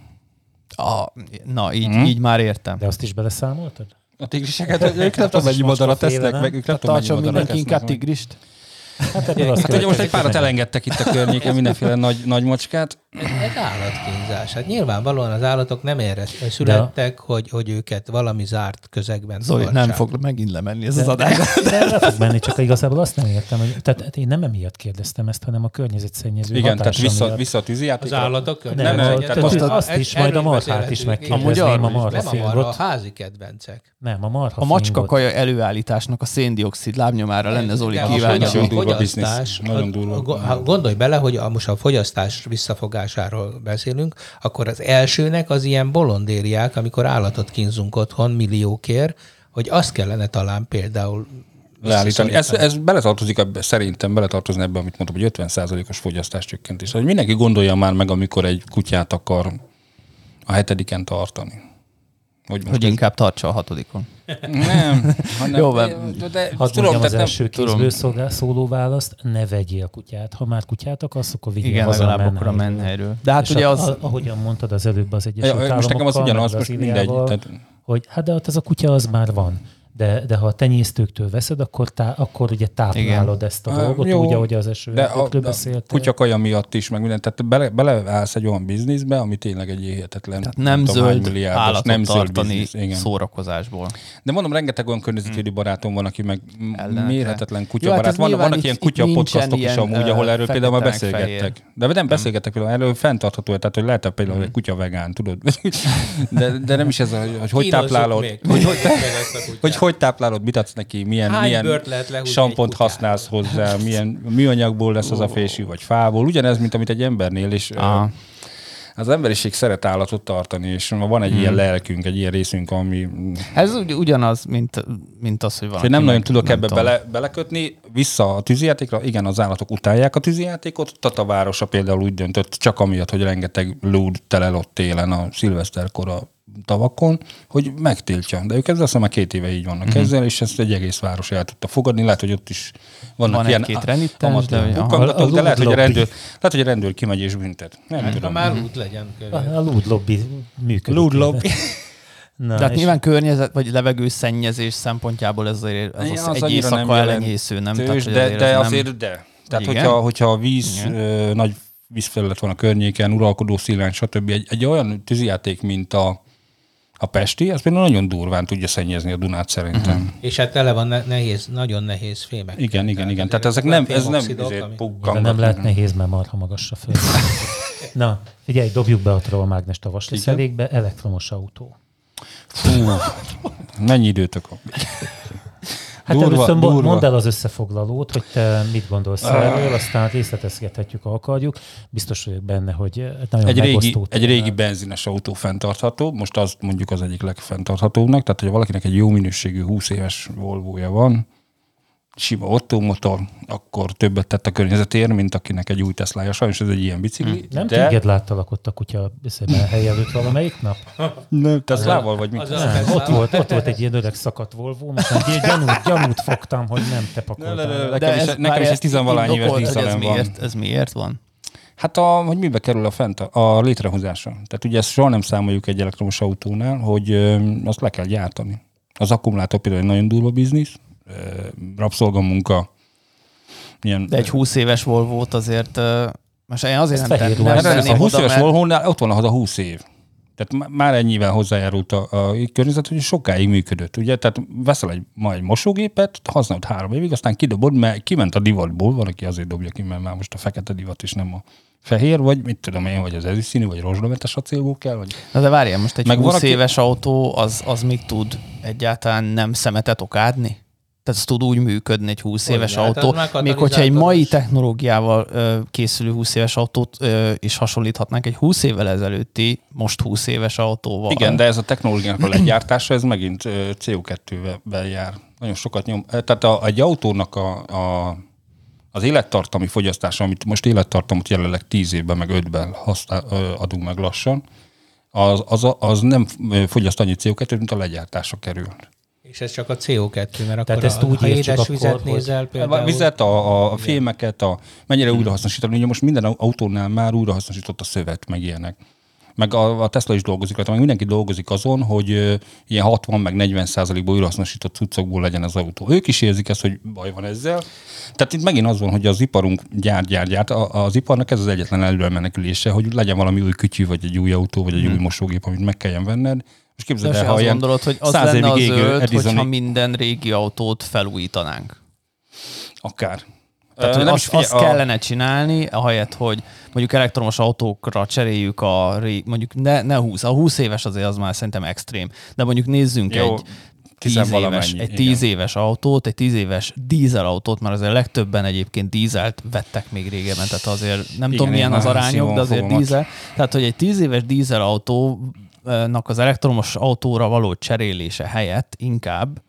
A, na, így, Mhm. így már értem. De azt is beleszámoltad? A tigriseket, ők nem tudom, mennyi madarat tesznek, meg ők nem tudom, mennyi mindenki inkább meg. tigrist. Hát ebből azt Hát ugye most egy párat elengedtek itt a környéken, mindenféle nagy, nagy macskát. Ez, állatkínzás. Hát nyilvánvalóan az állatok nem erre születtek, hogy, hogy őket valami zárt közegben Zoli, nem tartsák. fog megint lemenni ez az adás. De le fog menni, csak igazából azt nem értem, hogy tehát hát én nem emiatt kérdeztem ezt, hanem a környezetszennyező Igen, tehát hatása vissza, miatt. vissza a Az tűzijátékra. állatok Nem, Nem, nem, nem, tehát most azt, a- azt is, majd a marhát is megkérdezném, a arról is. marha Nem a marha, a házi kedvencek. Nem, a marha A macska kaja előállításnak a széndiokszid lábnyomára lenne Zoli kíváncsi. Nagyon durva biznisz. Gondolj bele, hogy most a fogyasztás vissza kínzásáról beszélünk, akkor az elsőnek az ilyen bolondériák, amikor állatot kínzunk otthon milliókért, hogy azt kellene talán például leállítani. Ez, ez beletartozik, szerintem beletartozni ebbe, amit mondtam, hogy 50%-os fogyasztás csökkentés. Hogy mindenki gondolja már meg, amikor egy kutyát akar a hetediken tartani. Hogy, most Hogy ez- inkább tartsa a hatodikon. Nem, hanem, Jó, de, de, Hadd tudom, mondjam az nem, első kézből szolgál- szóló választ, ne vegyél kutyát. Ha már kutyát akarsz, akkor vigyél Igen, haza legalább akkor a menhelyről. menhelyről. De hát És ugye az... a, ahogyan mondtad az előbb az Egyesült Ja, most nekem az ugyanaz, most mindegy. Tehát, hogy hát de ott az a kutya az már van. De, de ha a tenyésztőktől veszed, akkor, tá, akkor ugye táplálod Igen. ezt a dolgot, jó, úgy, ahogy az eső de a, a kutyakaja miatt is, meg minden. Tehát bele, beleállsz egy olyan bizniszbe, ami tényleg egy éhetetlen. Tehát nem tudom, hány zöld milliárdos, állatot nem zöld tartani biznisz, igen. szórakozásból. De mondom, rengeteg olyan környezetvédő barátom van, aki meg Ellenekre. mérhetetlen kutyabarát. hát van, vannak ilyen kutya podcastok is amúgy, ahol erről például már beszélgettek. De nem beszélgettek például, erről fenntartható, tehát hogy lehet például egy kutya vegán, tudod? De, de nem is ez, a- hogy hogy táplálod, hogy, hogy, Hogy táplálod, mit adsz neki, milyen, Hány milyen sampont használsz hozzá, milyen műanyagból lesz az a fésű, vagy fából. Ugyanez, mint amit egy embernél is. ö, Aha. Az emberiség szeret állatot tartani, és van egy ilyen lelkünk, egy ilyen részünk, ami Ez ugy, ugyanaz, mint, mint az, hogy van. Úgyhogy nem nagyon tudok ebbe bele, belekötni. Vissza a tűzijátékra, igen, az állatok utálják a tűzijátékot. Tata városa például úgy döntött, csak amiatt, hogy rengeteg lúd telel ott télen a szilveszterkor a tavakon, hogy megtiltja. De ők ezzel aztán már két éve így vannak uh-huh. ezzel, és ezt egy egész város el tudta fogadni. Lehet, hogy ott is vannak Van ilyen egy-két renittens, de- bukkangatók, de lehet, hogy a rendőr, lehet, hogy a rendőr kimegy és büntet. Nem Ha tudom. már úgy legyen. A, a lúd lobby működik. Lúd lobby. Na, De hát és nyilván környezet vagy levegőszennyezés szempontjából ez azért az, Igen, az, az egy éjszaka nem elenyésző, nem? jelentős, hogy de, de ez azért de. Tehát, Igen? hogyha, hogyha a víz, ö, nagy vízfelület van a környéken, uralkodó szilány, stb. Egy, egy olyan tűzijáték, mint a, a Pesti, az például nagyon durván tudja szennyezni a Dunát szerintem. Uh-huh. És hát tele van ne- nehéz, nagyon nehéz fémek. Igen, igen, igen. Tehát ezek nem, ez nem de pukkangat. nem lehet nehéz, mert marha magasra föl. Na, figyelj, dobjuk be a trollmágnest a vasliszerékbe, elektromos autó. Fú, mennyi időtök van? Hát Durva, először durva. mondd el az összefoglalót, hogy te mit gondolsz Ah. erről, aztán részletezgethetjük, ha akarjuk. Biztos vagyok benne, hogy nagyon Egy régi, megosztó egy régi benzines autó fenntartható, most az mondjuk az egyik legfenntarthatóbbnak, tehát hogy valakinek egy jó minőségű 20 éves Volvo-ja van, sima Otto motor, akkor többet tett a környezetért, mint akinek egy új Teslája. Sajnos ez egy ilyen bicikli. Nem de... téged láttalak ott a kutya szépen hely előtt valamelyik nap? Nem, Teslával vagy mit? Nem, ott volt, ott volt egy ilyen öreg szakadt Volvo, most gyanút, gyanút fogtam, hogy nem te Ne, ne, ne, pakoltál. ne, nekem is, nekem is egy tizenvalány éves van. miért, ez miért van? Hát a, hogy mibe kerül a fent a, létrehozása. Tehát ugye ezt soha nem számoljuk egy elektromos autónál, hogy ö, azt le kell gyártani. Az akkumulátor például egy nagyon durva biznisz, rabszolgamunka, ilyen, De egy 20 éves Volvo-t azért, ö, most én azért nem, ez a tenném 20 oda, éves mert Volvo-nál ott van az a 20 év. Tehát má- már ennyivel hozzájárult a, a környezet, hogy sokáig működött. Ugye? Tehát veszel egy, ma egy mosógépet, használod három évig, aztán kidobod, mert kiment a divatból, van, aki azért dobja ki, mert már most a fekete divat is nem a fehér, vagy mit tudom én, vagy az ezüstszínű, vagy rozsdamentes acélból kell, vagy Na de várjál, most egy Meg 20 valaki- éves autó, az, az még tud egyáltalán nem szemetet okádni? Tehát ez tud úgy működni egy 20 Hogy éves autó, még hogyha egy mai technológiával ö, készülő 20 éves autót ö, is hasonlíthatnánk egy 20 évvel ezelőtti, most 20 éves autóval. Igen, de ez a technológiának a legyártása, ez megint ö, CO2-vel jár. Nagyon sokat nyom. Tehát a, egy autónak a, a, az élettartami fogyasztása, amit most élettartamot jelenleg 10 évben, meg 5-ben használ, ö, adunk meg lassan, az, az, az nem fogyaszt annyi CO2, mint a legyártása kerül. És ez csak a CO2, mert Tehát akkor ezt a, úgy ha édes akkor, vizet hogy- nézel A például... vizet, a, a, a fémeket, a, mennyire újrahasznosítani. Ugye most minden autónál már újrahasznosított a szövet, meg ilyenek. Meg a, a Tesla is dolgozik rajta, meg mindenki dolgozik azon, hogy ö, ilyen 60 meg 40 százalékból újrahasznosított cuccokból legyen az autó. Ők is érzik ezt, hogy baj van ezzel. Tehát itt megint az van, hogy az iparunk gyár, gyár, gyár. A, az iparnak ez az egyetlen előre menekülése, hogy legyen valami új kütyű, vagy egy új autó, vagy egy új mosógép, amit meg kelljen venned. Most képzeld el, azt ha ilyen gondolod, hogy az száz lenne a évig égő zöld, Edisoni- hogyha minden régi autót felújítanánk. Akár. Tehát, hogy nem azt, is figyelj, azt a- kellene csinálni, ahelyett, hogy mondjuk elektromos autókra cseréljük a mondjuk ne, ne 20, a 20 éves azért az már szerintem extrém, de mondjuk nézzünk Jó. egy tíz éves, Tizenvalamennyi, egy igen. tíz éves autót, egy tíz éves dízelautót, mert azért legtöbben egyébként dízelt vettek még régebben, tehát azért nem Igen, tudom milyen az arányok, de azért dízel. Tehát, hogy egy tíz éves dízelautónak az elektromos autóra való cserélése helyett inkább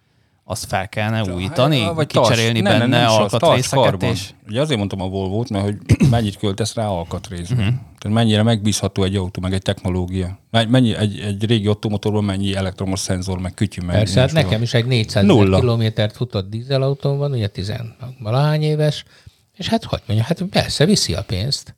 azt fel kellene újítani, Hát, kicserélni tars- benne az, tars alkatrészeket, és Ugye azért mondtam a Volvo-t, mert hogy mennyit költesz rá alkatrészre. Mhm. Uh-huh. Tehát mennyire megbízható egy autó, meg egy technológia. Men- Mennyi, egy, egy régi automotorban mennyi elektromos szenzor, meg kütyű, meg Persze, hát nekem is egy 400 Nulla. kilométert futott dízelautón van, ugye 10 valahány éves, és hát hogy mondja, hát persze viszi a pénzt,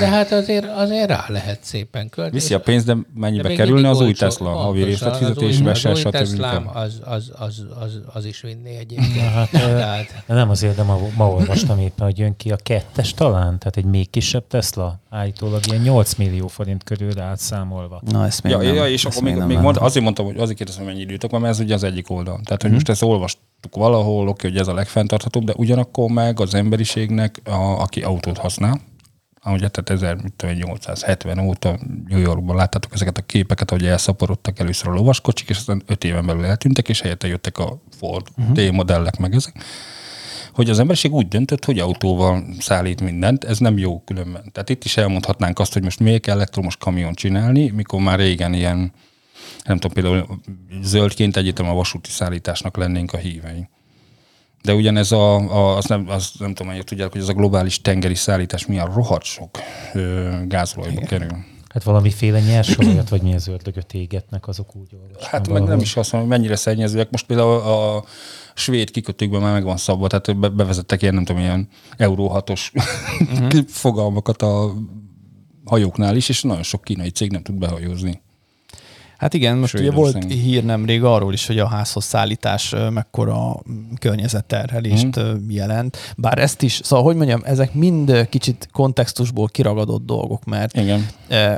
de hát azért, azért rá lehet szépen költeni. Viszi a pénzt, de De mennyibe még kerülne az új. Tesla? Havi Pontosan, részletfizetésbe, az új- Az új stb. Az, az, az, az, az is vinné egyébként. Hát, Tehát, De nem azért, de ma, ma olvastam éppen, hogy jön ki a kettes talán, tehát egy még kisebb Tesla, állítólag ilyen 8 millió forint körül átszámolva. na ezt még Ja, nem, ja, és ezt akkor még, nem még mond, azért mondtam, hogy azért kérdeztem, hogy mennyi időtök van, mert ez ugye az egyik oldal. Tehát, hogy Mhm. most ezt olvastuk valahol, oké, hogy ez a legfenntarthatóbb, de ugyanakkor meg az emberiségnek, a, aki autót használ, ahogy tehát 1870 óta New Yorkban láttátok ezeket a képeket, ahogy elszaporodtak először a lovaskocsik, és aztán öt éven belül eltűntek, és helyette jöttek a Ford uh-huh. T-modellek meg ezek hogy az emberiség úgy döntött, hogy autóval szállít mindent, ez nem jó különben. Tehát itt is elmondhatnánk azt, hogy most miért kell elektromos kamion csinálni, mikor már régen ilyen, nem tudom, például zöldként egyetem a vasúti szállításnak lennénk a hívei. De ugyanez a, a az nem, az nem tudom, hogy tudják, hogy ez a globális tengeri szállítás milyen rohadt sok ö, gázolajba kerül. Hát valamiféle nyersolajat, vagy milyen zöldögöt égetnek, azok úgy olvastam Hát meg nem is azt mondom, hogy mennyire szennyezőek. Most például a, a svéd kikötőkben már meg van szabva, tehát be, bevezettek ilyen, nem tudom, ilyen Euró 6-os uh-huh. fogalmakat a hajóknál is, és nagyon sok kínai cég nem tud behajózni. Hát igen, most ugye volt Svédország. hír nemrég arról is, hogy a házhoz szállítás mekkora környezetterhelést Mhm. mm. jelent. Bár ezt is, szóval hogy mondjam, ezek mind kicsit kontextusból kiragadott dolgok, mert Igen.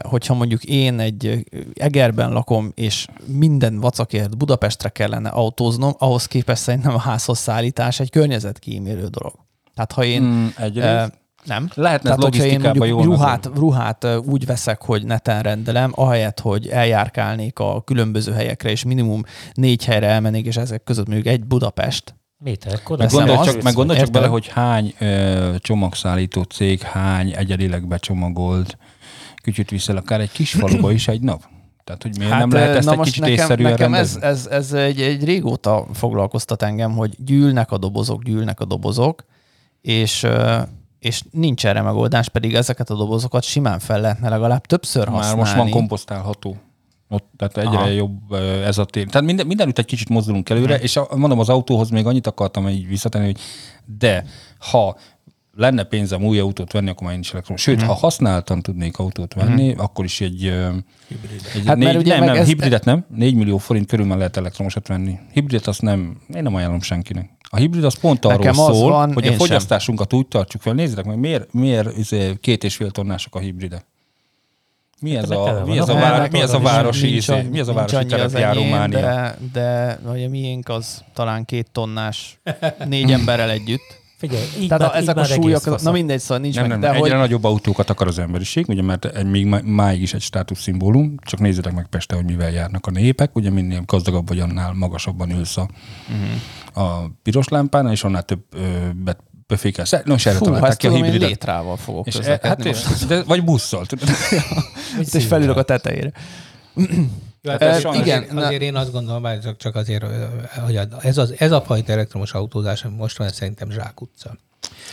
hogyha mondjuk én egy Egerben lakom, és minden vacakért Budapestre kellene autóznom, ahhoz képest szerintem a házhoz szállítás egy környezetkímélő dolog. Tehát ha én... Mm, egyrészt. eh, nem. Lehetne ez Tehát, hogyha én logisztikában mondjuk jól ruhát, ruhát úgy veszek, hogy neten rendelem, ahelyett, hogy eljárkálnék a különböző helyekre, és minimum négy helyre elmennék, és ezek között mondjuk egy Budapest. Méterkor? Meg gondolj, csak, meg gondolj csak bele, hogy hány ö, csomagszállító cég, hány egyedileg becsomagolt kütyüt viszel, akár egy kis faluba is egy nap. Tehát, hogy miért hát, nem lehet ezt na egy most kicsit nekem, észszerűen nekem ez, rendezni? ez, ez egy, egy régóta foglalkoztat engem, hogy gyűlnek a dobozok, gyűlnek a dobozok, és, ö, és nincs erre megoldás, pedig ezeket a dobozokat simán fel lehetne legalább többször Már használni. most van komposztálható. Ott, tehát egyre Aha. Jobb ez a tér. Tehát minden, mindenütt egy kicsit mozdulunk előre, és a, mondom, az autóhoz még annyit akartam így visszatenni, hogy de ha lenne pénzem új autót venni, akkor már én is elektromos. Sőt, ha használtan tudnék autót venni, akkor is egy, ö, egy Hát négy, ugye nem, nem, ez- hibridet nem, 4 millió forint körül már lehet elektromosat venni. Hibridet azt nem, én nem ajánlom senkinek. A hibrid az pont arról Nekem az szól, van, hogy a sem. fogyasztásunkat úgy tartsuk fel. Nézzétek meg, miért, miért izé, két és fél tonnások a hibridek? Mi ez a, van mi ez a vár, mi ez a városi, nincs, izé, mi ez a városi terepjárómánia? enyém, De, de a miénk az talán két tonnás, négy emberrel együtt. Figyelj, így Tehát már, ezek így a súlyok, na mindegy, szóval nincs Nem, meg. nem, de egyre hogy, nagyobb autókat akar az emberiség, ugye, mert egy, még má- máig is egy státuszszimbólum, csak nézzétek meg Peste, hogy mivel járnak a népek, ugye minél gazdagabb vagy, annál magasabban ülsz a, Mhm. a piros lámpánál, és annál több ö, pöfékel. Szer- Nos, erre fú, találták ezt ki a hibridet. létrával fogok És e, hát, most. de, vagy busszal. Hát, és felülök a tetejére. Jó, hát Ö, ez igen, azért, én azt gondolom, hogy csak, csak azért, hogy ez, az, ez a fajta elektromos autózás, ami most van, szerintem zsákutca.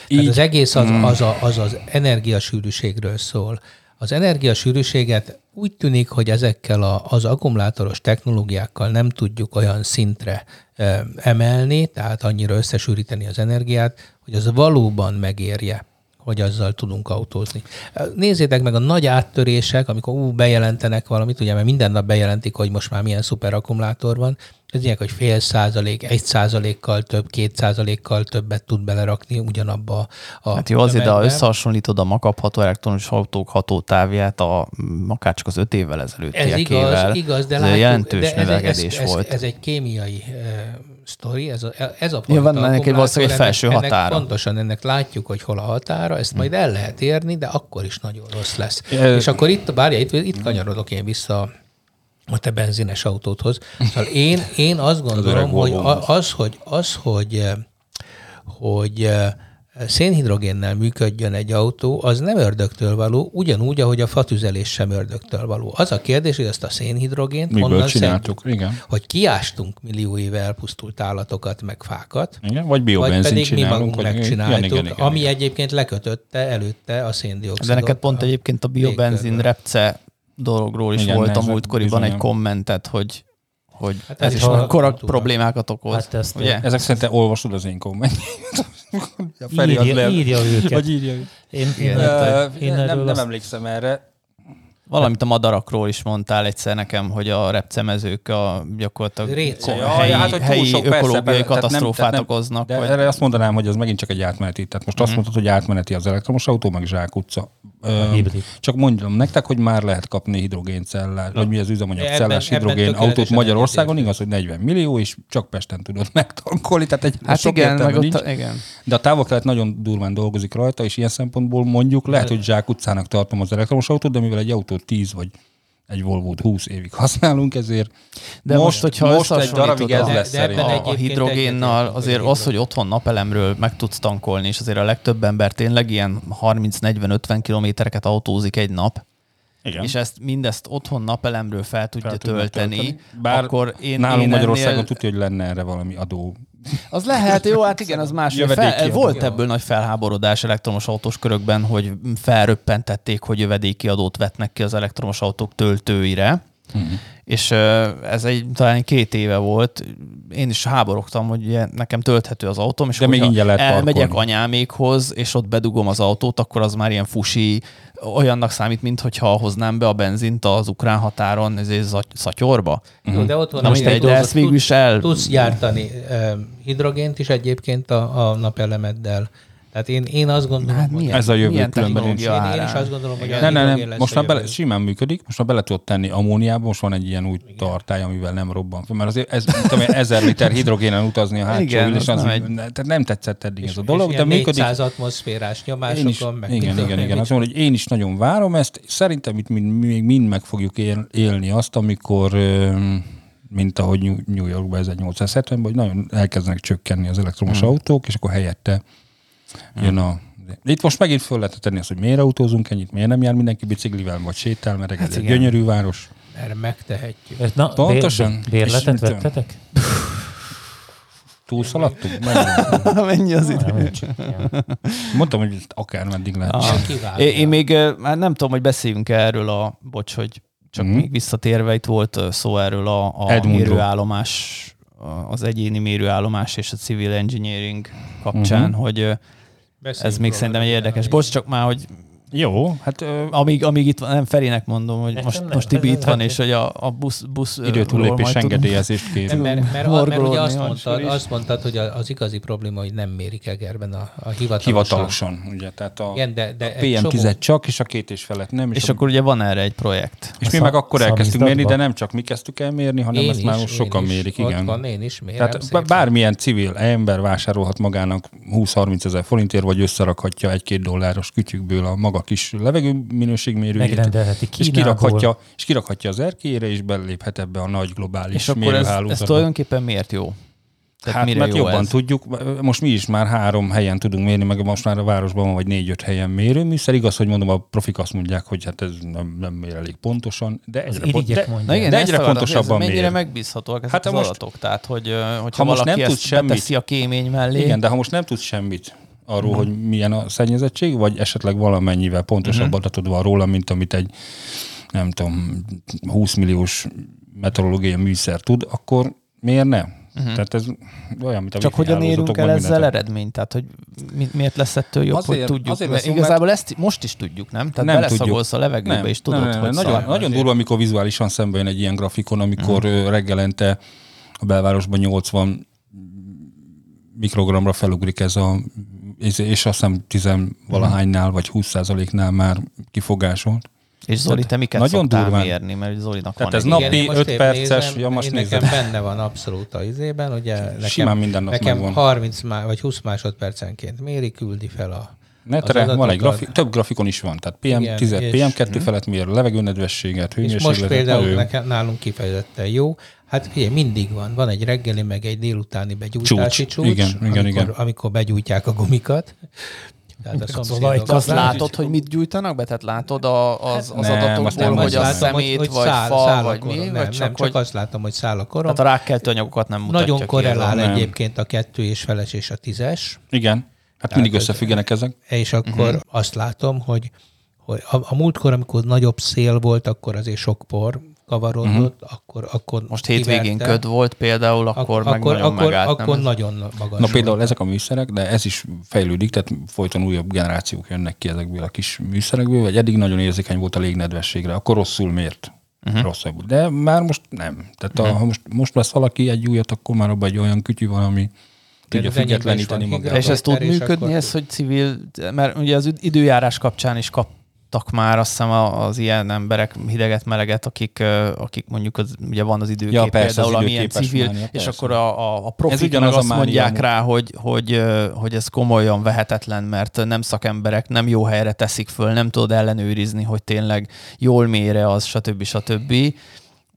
Tehát Így. az egész az, az, a, az az energiasűrűségről szól. Az energiasűrűséget úgy tűnik, hogy ezekkel a, az akkumulátoros technológiákkal nem tudjuk olyan szintre emelni, tehát annyira összesűríteni az energiát, hogy az valóban megérje hogy azzal tudunk autózni. Nézzétek meg a nagy áttörések, amikor ú, bejelentenek valamit, ugye, mert minden nap bejelentik, hogy most már milyen szuper akkumulátor van, ez ilyen, hogy fél százalék, egy százalékkal több, két százalékkal többet tud belerakni ugyanabba a Hát jó, azért, de ha összehasonlítod a makapható elektromos autók hatótávját, a, akár csak az öt évvel Ez ezelőttiekével, igaz, igaz, de ez látjuk, jelentős de ez, növekedés ez, ez, volt. Ez, ez egy kémiai sztori, ez a, ez a Nyilván fajta ennek egy valószínűleg egy felső ennek, határa. Ennek pontosan, ennek látjuk, hogy hol a határa, ezt majd el lehet érni, de akkor is nagyon rossz lesz. Ö- És akkor itt, bárja, itt, itt kanyarodok én vissza a te benzines autódhoz. Szóval én, én azt gondolom, öreg hogy az, hogy, az, hogy, hogy eh, szénhidrogénnel működjön egy autó, az nem ördögtől való, ugyanúgy, ahogy a fatüzelés sem ördögtől való. Az a kérdés, hogy ezt a szénhidrogént Miből honnan csináltuk? szedjük? Igen. Hogy kiástunk millió éve elpusztult állatokat, meg fákat, Igen, vagy vagy biobenzin pedig mi magunk vagy- megcsináltuk, igen, igen, igen, ami igen. egyébként lekötötte előtte a széndiokszidot. De neked pont egyébként a biobenzin repce dologról is Igen, volt a múltkoriban egy kommentet, hogy, hogy Hát hát ez ez is hallottam. problémákat okoz. Hát ezt- ugye? Ezek szerint te olvasod az én kommentjét. Írja, le- írja őket. Vagy írja őket. Én, én, Igen. én, én nem, nem azt- emlékszem erre. Valamit a madarakról is mondtál egyszer nekem, hogy a repcemezők a gyakorlatilag Réce. Ja, helyi, hát, hogy helyi sok, ökológiai persze, katasztrófát tehát nem- okoznak. De vagy... erre azt mondanám, hogy az megint csak egy átmeneti. Tehát most Mhm. azt mondtad, hogy átmeneti az elektromos autó, meg zsákutca. Ö. Csak mondjam nektek, hogy már lehet kapni hidrogéncellás, vagy mi az üzemanyag Ebben- cellás ebben hidrogén autót Magyarországon, igaz, hogy 40 millió, és csak Pesten tudod megtankolni, tehát egy Hát sok igen, meg nincs. ott, igen. De a távol-kelet nagyon durván dolgozik rajta, és ilyen szempontból mondjuk lehet, hogy zsákutcának tartom az elektromos autót, de mivel egy autót 10 vagy egy volvo 20 évig használunk, ezért De most, hogyha most egy darabig ez lesz de szerintem. a, hidrogénnal, azért az, hogy otthon napelemről meg tudsz tankolni, és azért a legtöbb ember tényleg ilyen 30-40-50 kilométereket autózik egy nap, Igen. és ezt mindezt otthon napelemről fel tudja Fel tudnak tölteni, Bár akkor én, nálunk én Magyarországon ennél, tudja, hogy lenne erre valami adó. Az lehet, jó, hát igen, az más. Fel, volt ebből nagy felháborodás elektromos autós körökben, hogy felröppentették, hogy jövedéki adót vetnek ki az elektromos autók töltőire. Mhm. És ez egy talán két éve volt. Én is háborogtam, hogy ugye nekem tölthető az autóm, és De még hogyha ingyen lehet elmegyek parkolni. anyámékhoz, és ott bedugom az autót, akkor az már ilyen fusi, olyannak számít, mintha hoznám be a benzint az ukrán határon, ezért zaty- szatyorba. Jó, de ott van Na mindegy, egy ezt végül is el- Tudsz gyártani hidrogént is egyébként a, a napelemeddel. Tehát én, én azt gondolom, Hát milyen, Ez a jövő milyen különben nincs. Én- én is azt gondolom, hogy Igen. a- Nem, nem, nem. lesz Most már bele, simán működik, most már bele tudod tenni ammóniába, most van egy ilyen új tartály, amivel nem robban fel, mert azért ez, tudom, ezer liter hidrogénen utazni a hátsó Igen, ülésen, az nem, tehát nem tetszett eddig ez a És dolog, de ilyen működik. 400 atmoszférás Én nyomásokon, is, meg igen, igen, igen. én, Azt mondom, hogy én is nagyon várom ezt. Szerintem itt mind, még mind meg fogjuk él, élni azt, amikor, mint ahogy New New Yorkban 1870-ben, hogy nagyon elkezdenek csökkenni az elektromos Hmm. autók, és akkor helyette jön a... Itt most megint föl lehet tenni azt, hogy miért autózunk ennyit, miért nem jár mindenki biciklivel, vagy sétál, mert ez egy gyönyörű város. Mert megtehetjük. Na, Pontosan. Bér, bérletet vettetek? Túlszaladtunk? Mennyi az idő? Nem. Mondtam, hogy ezt akármeddig lehet. Ah. Én, én még már nem tudom, hogy beszéljünk erről a, bocs, hogy csak Mhm. még visszatérve, itt volt szó erről a, a mérőállomás, az egyéni mérőállomás és a civil engineering kapcsán, Mhm. hogy Beszéljünk ez még szerintem egy érdekes. Bocs, csak már, hogy Jó, hát ö, amíg, amíg itt van, nem Ferinek mondom, hogy most, nem, most Tibi itt van, és hogy a, a busz, busz időtúllépés engedélyezést kér. mert, mert, mert, mert ugye azt mondtad, azt mondtad, hogy a- az igazi probléma, hogy nem mérik Egerben a, a hivatalosan. Hivatalosan, ugye, tehát a, Igen, de, de a PM10 csomó- csak, és a két és felett nem. És a, akkor ugye van erre egy projekt. és mi meg akkor elkezdtünk mérni, de nem csak mi kezdtük el mérni, hanem ezt már most sokan mérik, igen. van, én is mérem Tehát bármilyen civil ember vásárolhat magának 20-30 ezer forintért, vagy összerakhatja egy-két dolláros kütyükből a maga kis levegőminőségmérőjét, Megrendelheti és kirakhatja, és kirakhatja az erkélyére, és beléphet ebbe a nagy globális És akkor ez, ez tulajdonképpen miért jó? Tehát Hát, mire mert jó jobban ez? tudjuk, most mi is már három helyen tudunk mérni, meg most már a városban van vagy négy-öt helyen mérőműszer. Igaz, hogy mondom, a profik azt mondják, hogy hát ez nem, nem mér elég pontosan, de egyre, pont, de. Na igen, de egyre akartam, pontosabban ez mennyire mér. megbízhatóak ezek Hát, ha az most- adatok? Tehát, hogy hogyha ha most valaki nem ezt tud semmit- a kémény mellé, Igen, de ha most nem tudsz semmit arról, Mhm. hogy milyen a szennyezettség, vagy esetleg valamennyivel pontosabb Mhm. adatod van róla, mint amit egy nem tudom, 20 milliós meteorológiai műszer tud, akkor miért ne? Tehát ez olyan, mint a Mhm. Csak hogyan érünk el ezzel mindent. eredményt? Tehát, hogy mi, miért lesz ettől jobb, Azért- hogy tudjuk? azért Mert igazából ezt most is tudjuk, nem? Tehát Nem beleszagolsz tudjuk. a levegőbe, Nem, és tudod, nem, nem, hogy nagyon, nagyon durva, amikor vizuálisan szembe jön egy ilyen grafikon, amikor Mhm. mm. reggelente a belvárosban 80 mikrogramra felugrik ez a, és és azt hiszem 10 valahánynál vagy 20 nál már kifogásolt. És Zoli, te miket nagyon szoktál durván. mérni? Mert Zolinak Tehát van ez egy napi ilyen- én most öt épp perces, ja, most én nézed. nekem benne van abszolút a izében, ugye nekem, Simán minden nap nekem megvan. 30 má, vagy 20 másodpercenként méri, küldi fel a, Netre van egy adatokat. grafi, több grafikon is van, tehát PM10, Igen, és- PM2 felett mér levegőnedvességet, És most hőmérsékletet. például nekem, nálunk kifejezetten jó. Hát figyelj, mindig van. Van egy reggeli, meg egy délutáni begyújtási Csúcs. csúcs, Igen, igen, amikor, igen. amikor begyújtják a gumikat. Tehát a az szomszédok- azt látod, hogy mit gyújtanak be? Tehát látod a, az, az Nem, adatokból, hogy a szemét, vagy fa, száll a vagy korom. mi? Nem, vagy nem, csak, csak hogy, azt látom, hogy száll a korom. tehát a rákkeltő anyagokat nem mutatja Nagyon ki korrelál Nem. egyébként a kettő és feles és a tízes, Igen, hát mindig ez- összefüggenek ezek. és akkor uh-huh. azt látom, hogy, hogy a, a múltkor, amikor nagyobb szél volt, akkor azért sok por kavarodott, uh-huh. akkor, akkor Most hétvégén kiverte. köd volt például, akkor, meg akkor, nagyon akkor, megállt. akkor nem? nagyon magas Na például volt. ezek a műszerek, de ez is fejlődik, tehát folyton újabb generációk jönnek ki ezekből a kis műszerekből, vagy eddig nagyon érzékeny volt a légnedvességre, akkor rosszul mért. Uh-huh. Rosszabbul. De már most nem. Tehát a, ha most, most vesz valaki egy újat, akkor már abban egy olyan kütyű van, ami tudja függetleníteni magát. És ez tud működni, akkor- ez, hogy civil, mert ugye az időjárás kapcsán is kaptak már azt hiszem az ilyen emberek hideget, meleget, akik, akik mondjuk az, ugye van az időkép Ja, persze, például, az ami ilyen időképes civil, mánia, és persze. akkor a, a, a profik meg azt mondják rá, hogy, hogy, hogy ez komolyan vehetetlen, mert nem szakemberek, nem jó helyre teszik föl, nem tudod ellenőrizni, hogy tényleg jól mére az, stb. stb. Ö,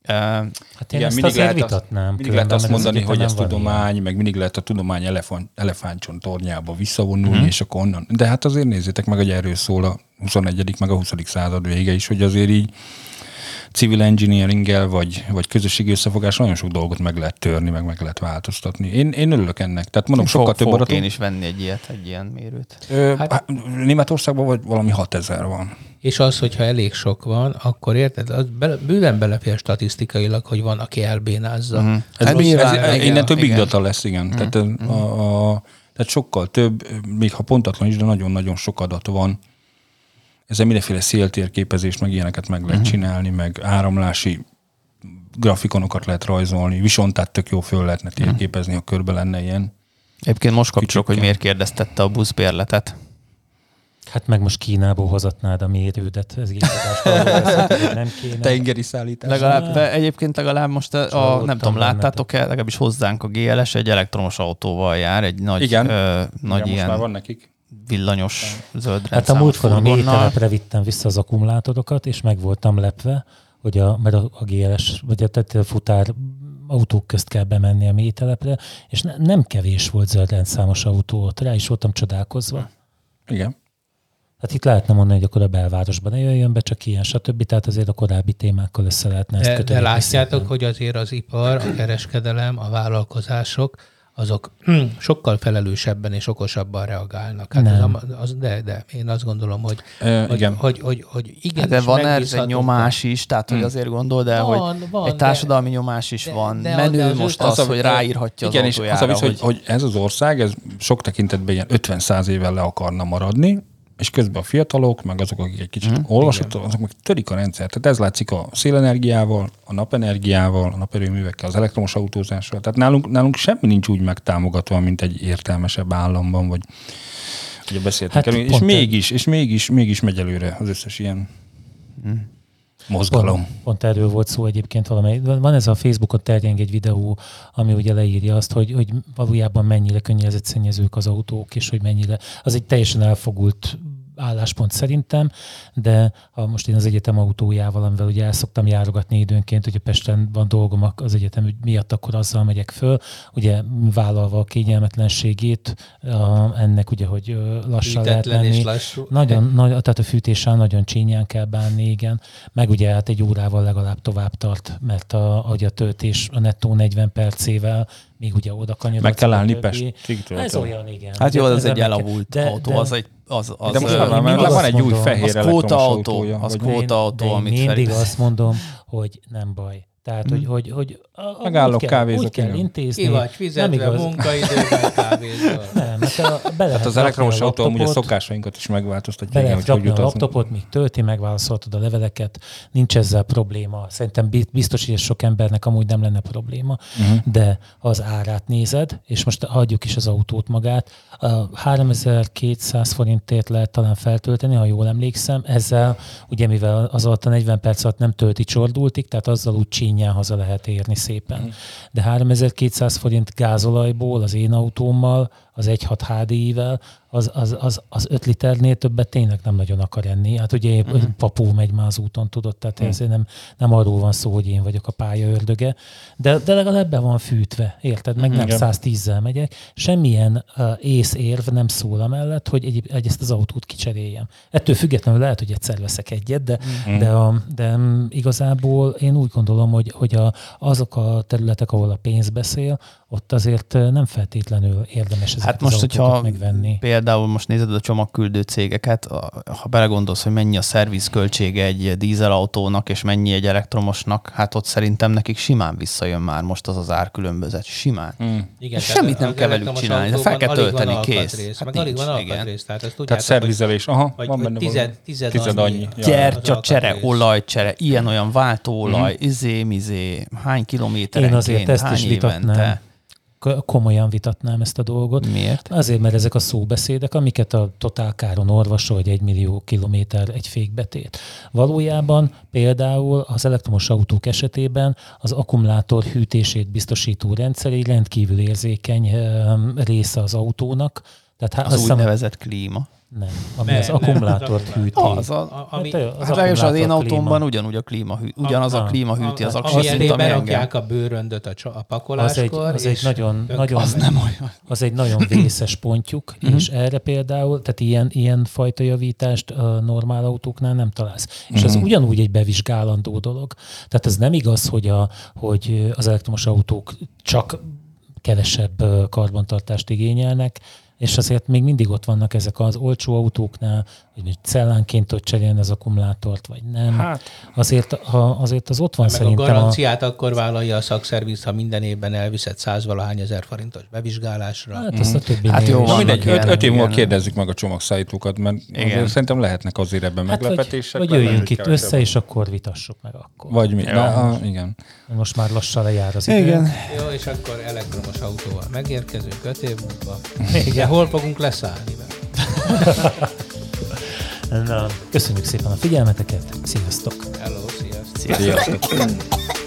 Hát én Igen, ezt mindig lehet, vitatnám. mindig lehet azt mondani, hogy ez tudomány, meg mindig lehet a tudomány elefánt, elefántcsont tornyába visszavonulni, mm-hmm. és akkor onnan. De hát azért nézzétek meg, hogy erről szól a 21. meg a 20. század vége is, hogy azért így civil engineeringgel, vagy, vagy közösségi összefogás nagyon sok dolgot meg lehet törni, meg meg lehet változtatni. Én, én örülök ennek. Tehát mondom, sokkal fog, több fogok adatom. én is venni egy ilyet, egy ilyen mérőt. Ö, Hát- hát, Németországban vagy valami 6000 van. És az, hogyha elég sok van, akkor érted, az bele, bőven belefér statisztikailag, hogy van, aki elbénázza. Uh-huh. Ez, Hát ez, igen, innentől big igen. data lesz, igen. Mm. Tehát, mm. a, a, tehát sokkal több, még ha pontatlan is, de nagyon-nagyon sok adat van. Ezzel mindenféle széltérképezést, meg ilyeneket meg lehet csinálni, meg áramlási grafikonokat lehet rajzolni, viszont tök jó föl lehetne térképezni, ha körbe lenne ilyen. Egyébként most kapcsolok, hogy miért kérdeztette a buszbérletet. Hát meg most Kínából hozatnád a mérődet, ez hogy nem kéne. Tengeri szállítás. Legalább, de egyébként legalább most a, a Csalódtam nem tudom, láttátok-e, legalábbis hozzánk a GLS egy elektromos autóval jár, egy nagy, Igen. Ö, nagy Igen, most már ilyen van nekik. Villanyos zöld Hát a múltkor a furgonnal. mélytelepre vittem vissza az akkumulátorokat, és meg voltam lepve, hogy a, mert a, a GLS, vagy a, tehát a futár autók közt kell bemenni a mélytelepre, és ne, nem kevés volt zöld rendszámos autó ott, rá is voltam csodálkozva. Igen. Hát itt lehetne mondani, hogy akkor a belvárosban ne jöjjön be, csak ilyen, stb. Tehát azért a korábbi témákkal össze lehetne ezt De, kötni. de látjátok, hogy azért az ipar, a kereskedelem, a vállalkozások, azok hm, sokkal felelősebben és okosabban reagálnak. Hát az, Nem. a- az, de, de, én azt gondolom, hogy, Ö, hogy, igen. hogy, hogy, hogy igen, Hát de van ez egy nyomás is, tehát hogy azért gondol, de Van, hogy van, egy társadalmi nyomás is de- van. de- Menő de az most az, a- hogy ráírhatja az igen, és autójára, az a vicc, hogy, hogy ez az ország, ez sok tekintetben ilyen 50-100 évvel le akarna maradni, és közben a fiatalok, meg azok, akik egy kicsit Mhm. mm, olvasottak, azok meg törik a rendszert. Tehát ez látszik a szélenergiával, a napenergiával, a naperőművekkel, az elektromos autózással. Tehát nálunk, nálunk semmi nincs úgy megtámogatva, mint egy értelmesebb államban, vagy ugye beszéltünk Hát hát, és mégis, és mégis, mégis megy előre az összes ilyen Mhm. Mozgalom. Pont, pont erről volt szó egyébként valamely. Van ez a Facebookon terjeng egy videó, ami ugye leírja azt, hogy, hogy valójában mennyire környezetszennyezők az autók, és hogy mennyire, az egy teljesen elfogult álláspont szerintem, de ha most én az egyetem autójával, amivel ugye el szoktam járogatni időnként, ugye Pesten van dolgom az egyetem miatt, akkor azzal megyek föl, ugye vállalva a kényelmetlenségét, a, ennek ugye, hogy lassan lehet Hitetlen és lassú. Nagyon, nagy, tehát a fűtéssel nagyon csínyán kell bánni, igen. Meg ugye hát egy órával legalább tovább tart, mert a, hogy a töltés a nettó 40 percével, még ugye oda kanyarodsz. Meg kell állni. Pestig Ez olyan, igen. Hát jó, Ugye az egy elavult de- autó, de- az egy az, az, De most már, már, van egy új fehér az elektromos autó, autója. az kvóta Én- autó, amit mindig azt mondom, hogy nem baj. Tehát, hogy, hogy, hogy a, a, Megállok, úgy kell, kávézok, úgy kell intézni. Ki vagy Nem fizetve, igaz. munkaidőben kávézol. Nem, hát a, be lehet Hát az elektromos a autó amúgy a laptopot, szokásainkat is megváltoztatja. Be lehet rakni a laptopot, míg tölti, megválaszoltad a leveleket, nincs ezzel probléma. Szerintem bi- biztos, hogy ez sok embernek amúgy nem lenne probléma, uh-huh. de az árát nézed, és most hagyjuk is az autót magát, a 3200 forintért lehet talán feltölteni, ha jól emlékszem, ezzel, ugye mivel az alatt a 40 perc alatt nem tölti csordultig, tehát azzal úgy csínyán haza lehet érni szépen. De 3200 forint gázolajból az én autómmal, az 1.6 HDI-vel, az, az, az, az 5 liternél többet tényleg nem nagyon akar enni. Hát ugye uh-huh. papó megy már az úton, tudod, tehát uh-huh. ezért nem, nem arról van szó, hogy én vagyok a pálya ördöge, de, de legalább be van fűtve, érted? Meg nem 110-zel megyek. Semmilyen uh, észérv nem szól amellett, hogy, egy, egy ezt az autót kicseréljem. Ettől függetlenül lehet, hogy egyszer veszek egyet, de, uh-huh. de, a, de igazából én úgy gondolom, hogy, hogy a, azok a területek, ahol a pénz beszél, ott azért nem feltétlenül érdemes ezeket hát most, az hogyha megvenni. Például most nézed a csomagküldő cégeket, ha belegondolsz, hogy mennyi a szervizköltsége egy dízelautónak, és mennyi egy elektromosnak, hát ott szerintem nekik simán visszajön már most az az árkülönbözet. Simán. Hmm. Igen, Semmit nem kell velük csinálni, de fel kell tölteni, kész. Hát meg alig van alkatrész. Tehát, ezt tehát szervizelés, aha, vagy, van benne tized, tized, tized annyi. annyi. Gyertya csere, olajcsere, ilyen-olyan váltóolaj, mm-hmm. izé, mizé, hány kilométerenként, Én azért ezt is vitatnám komolyan vitatnám ezt a dolgot. Miért? Azért, mert ezek a szóbeszédek, amiket a totálkáron olvasol, hogy egy millió kilométer egy fékbetét. Valójában például az elektromos autók esetében az akkumulátor hűtését biztosító rendszer egy rendkívül érzékeny része az autónak. Tehát az úgynevezett klíma. Nem, ami nem, az akkumulátort hűti. Az, a, a, ami, hát az, az, az én autómban ugyanúgy a klíma, hű, ugyanaz a, a klíma hűti az aksit, ami berakják a bőröndöt a, a pakoláskor. Az egy, az egy nagyon, nagyon, az nem olyan. Az egy nagyon vészes pontjuk, mm-hmm. és erre például, tehát ilyen, ilyen fajta javítást a normál autóknál nem találsz. És ez mhm. ugyanúgy egy bevizsgálandó dolog. Tehát ez nem igaz, hogy, a, hogy az elektromos autók csak kevesebb karbantartást igényelnek, és azért még mindig ott vannak ezek az olcsó autóknál, hogy cellánként tud cserélni az akkumulátort, vagy nem. Hát. Azért, ha, azért az ott van meg szerintem. a garanciát a... akkor vállalja a szakszerviz, ha minden évben elviszed százvalahány ezer forintos bevizsgálásra. Hát azt a mhm. többi Hát jó, van, mindegy, öt, öt év múlva kérdezzük meg a csomagszállítókat, mert igen. szerintem lehetnek azért ebben hát, meglepetések. Vagy, vagy jöjjünk itt össze, és akkor vitassuk meg akkor. Vagy mi? Na, a, igen. Most már lassan lejár az idő. Igen. Jó, és akkor elektromos autóval megérkezünk öt év múlva. Igen. Hol fogunk leszállni? Na, köszönjük szépen a figyelmeteket, sziasztok! Hello, sziasztok! sziasztok.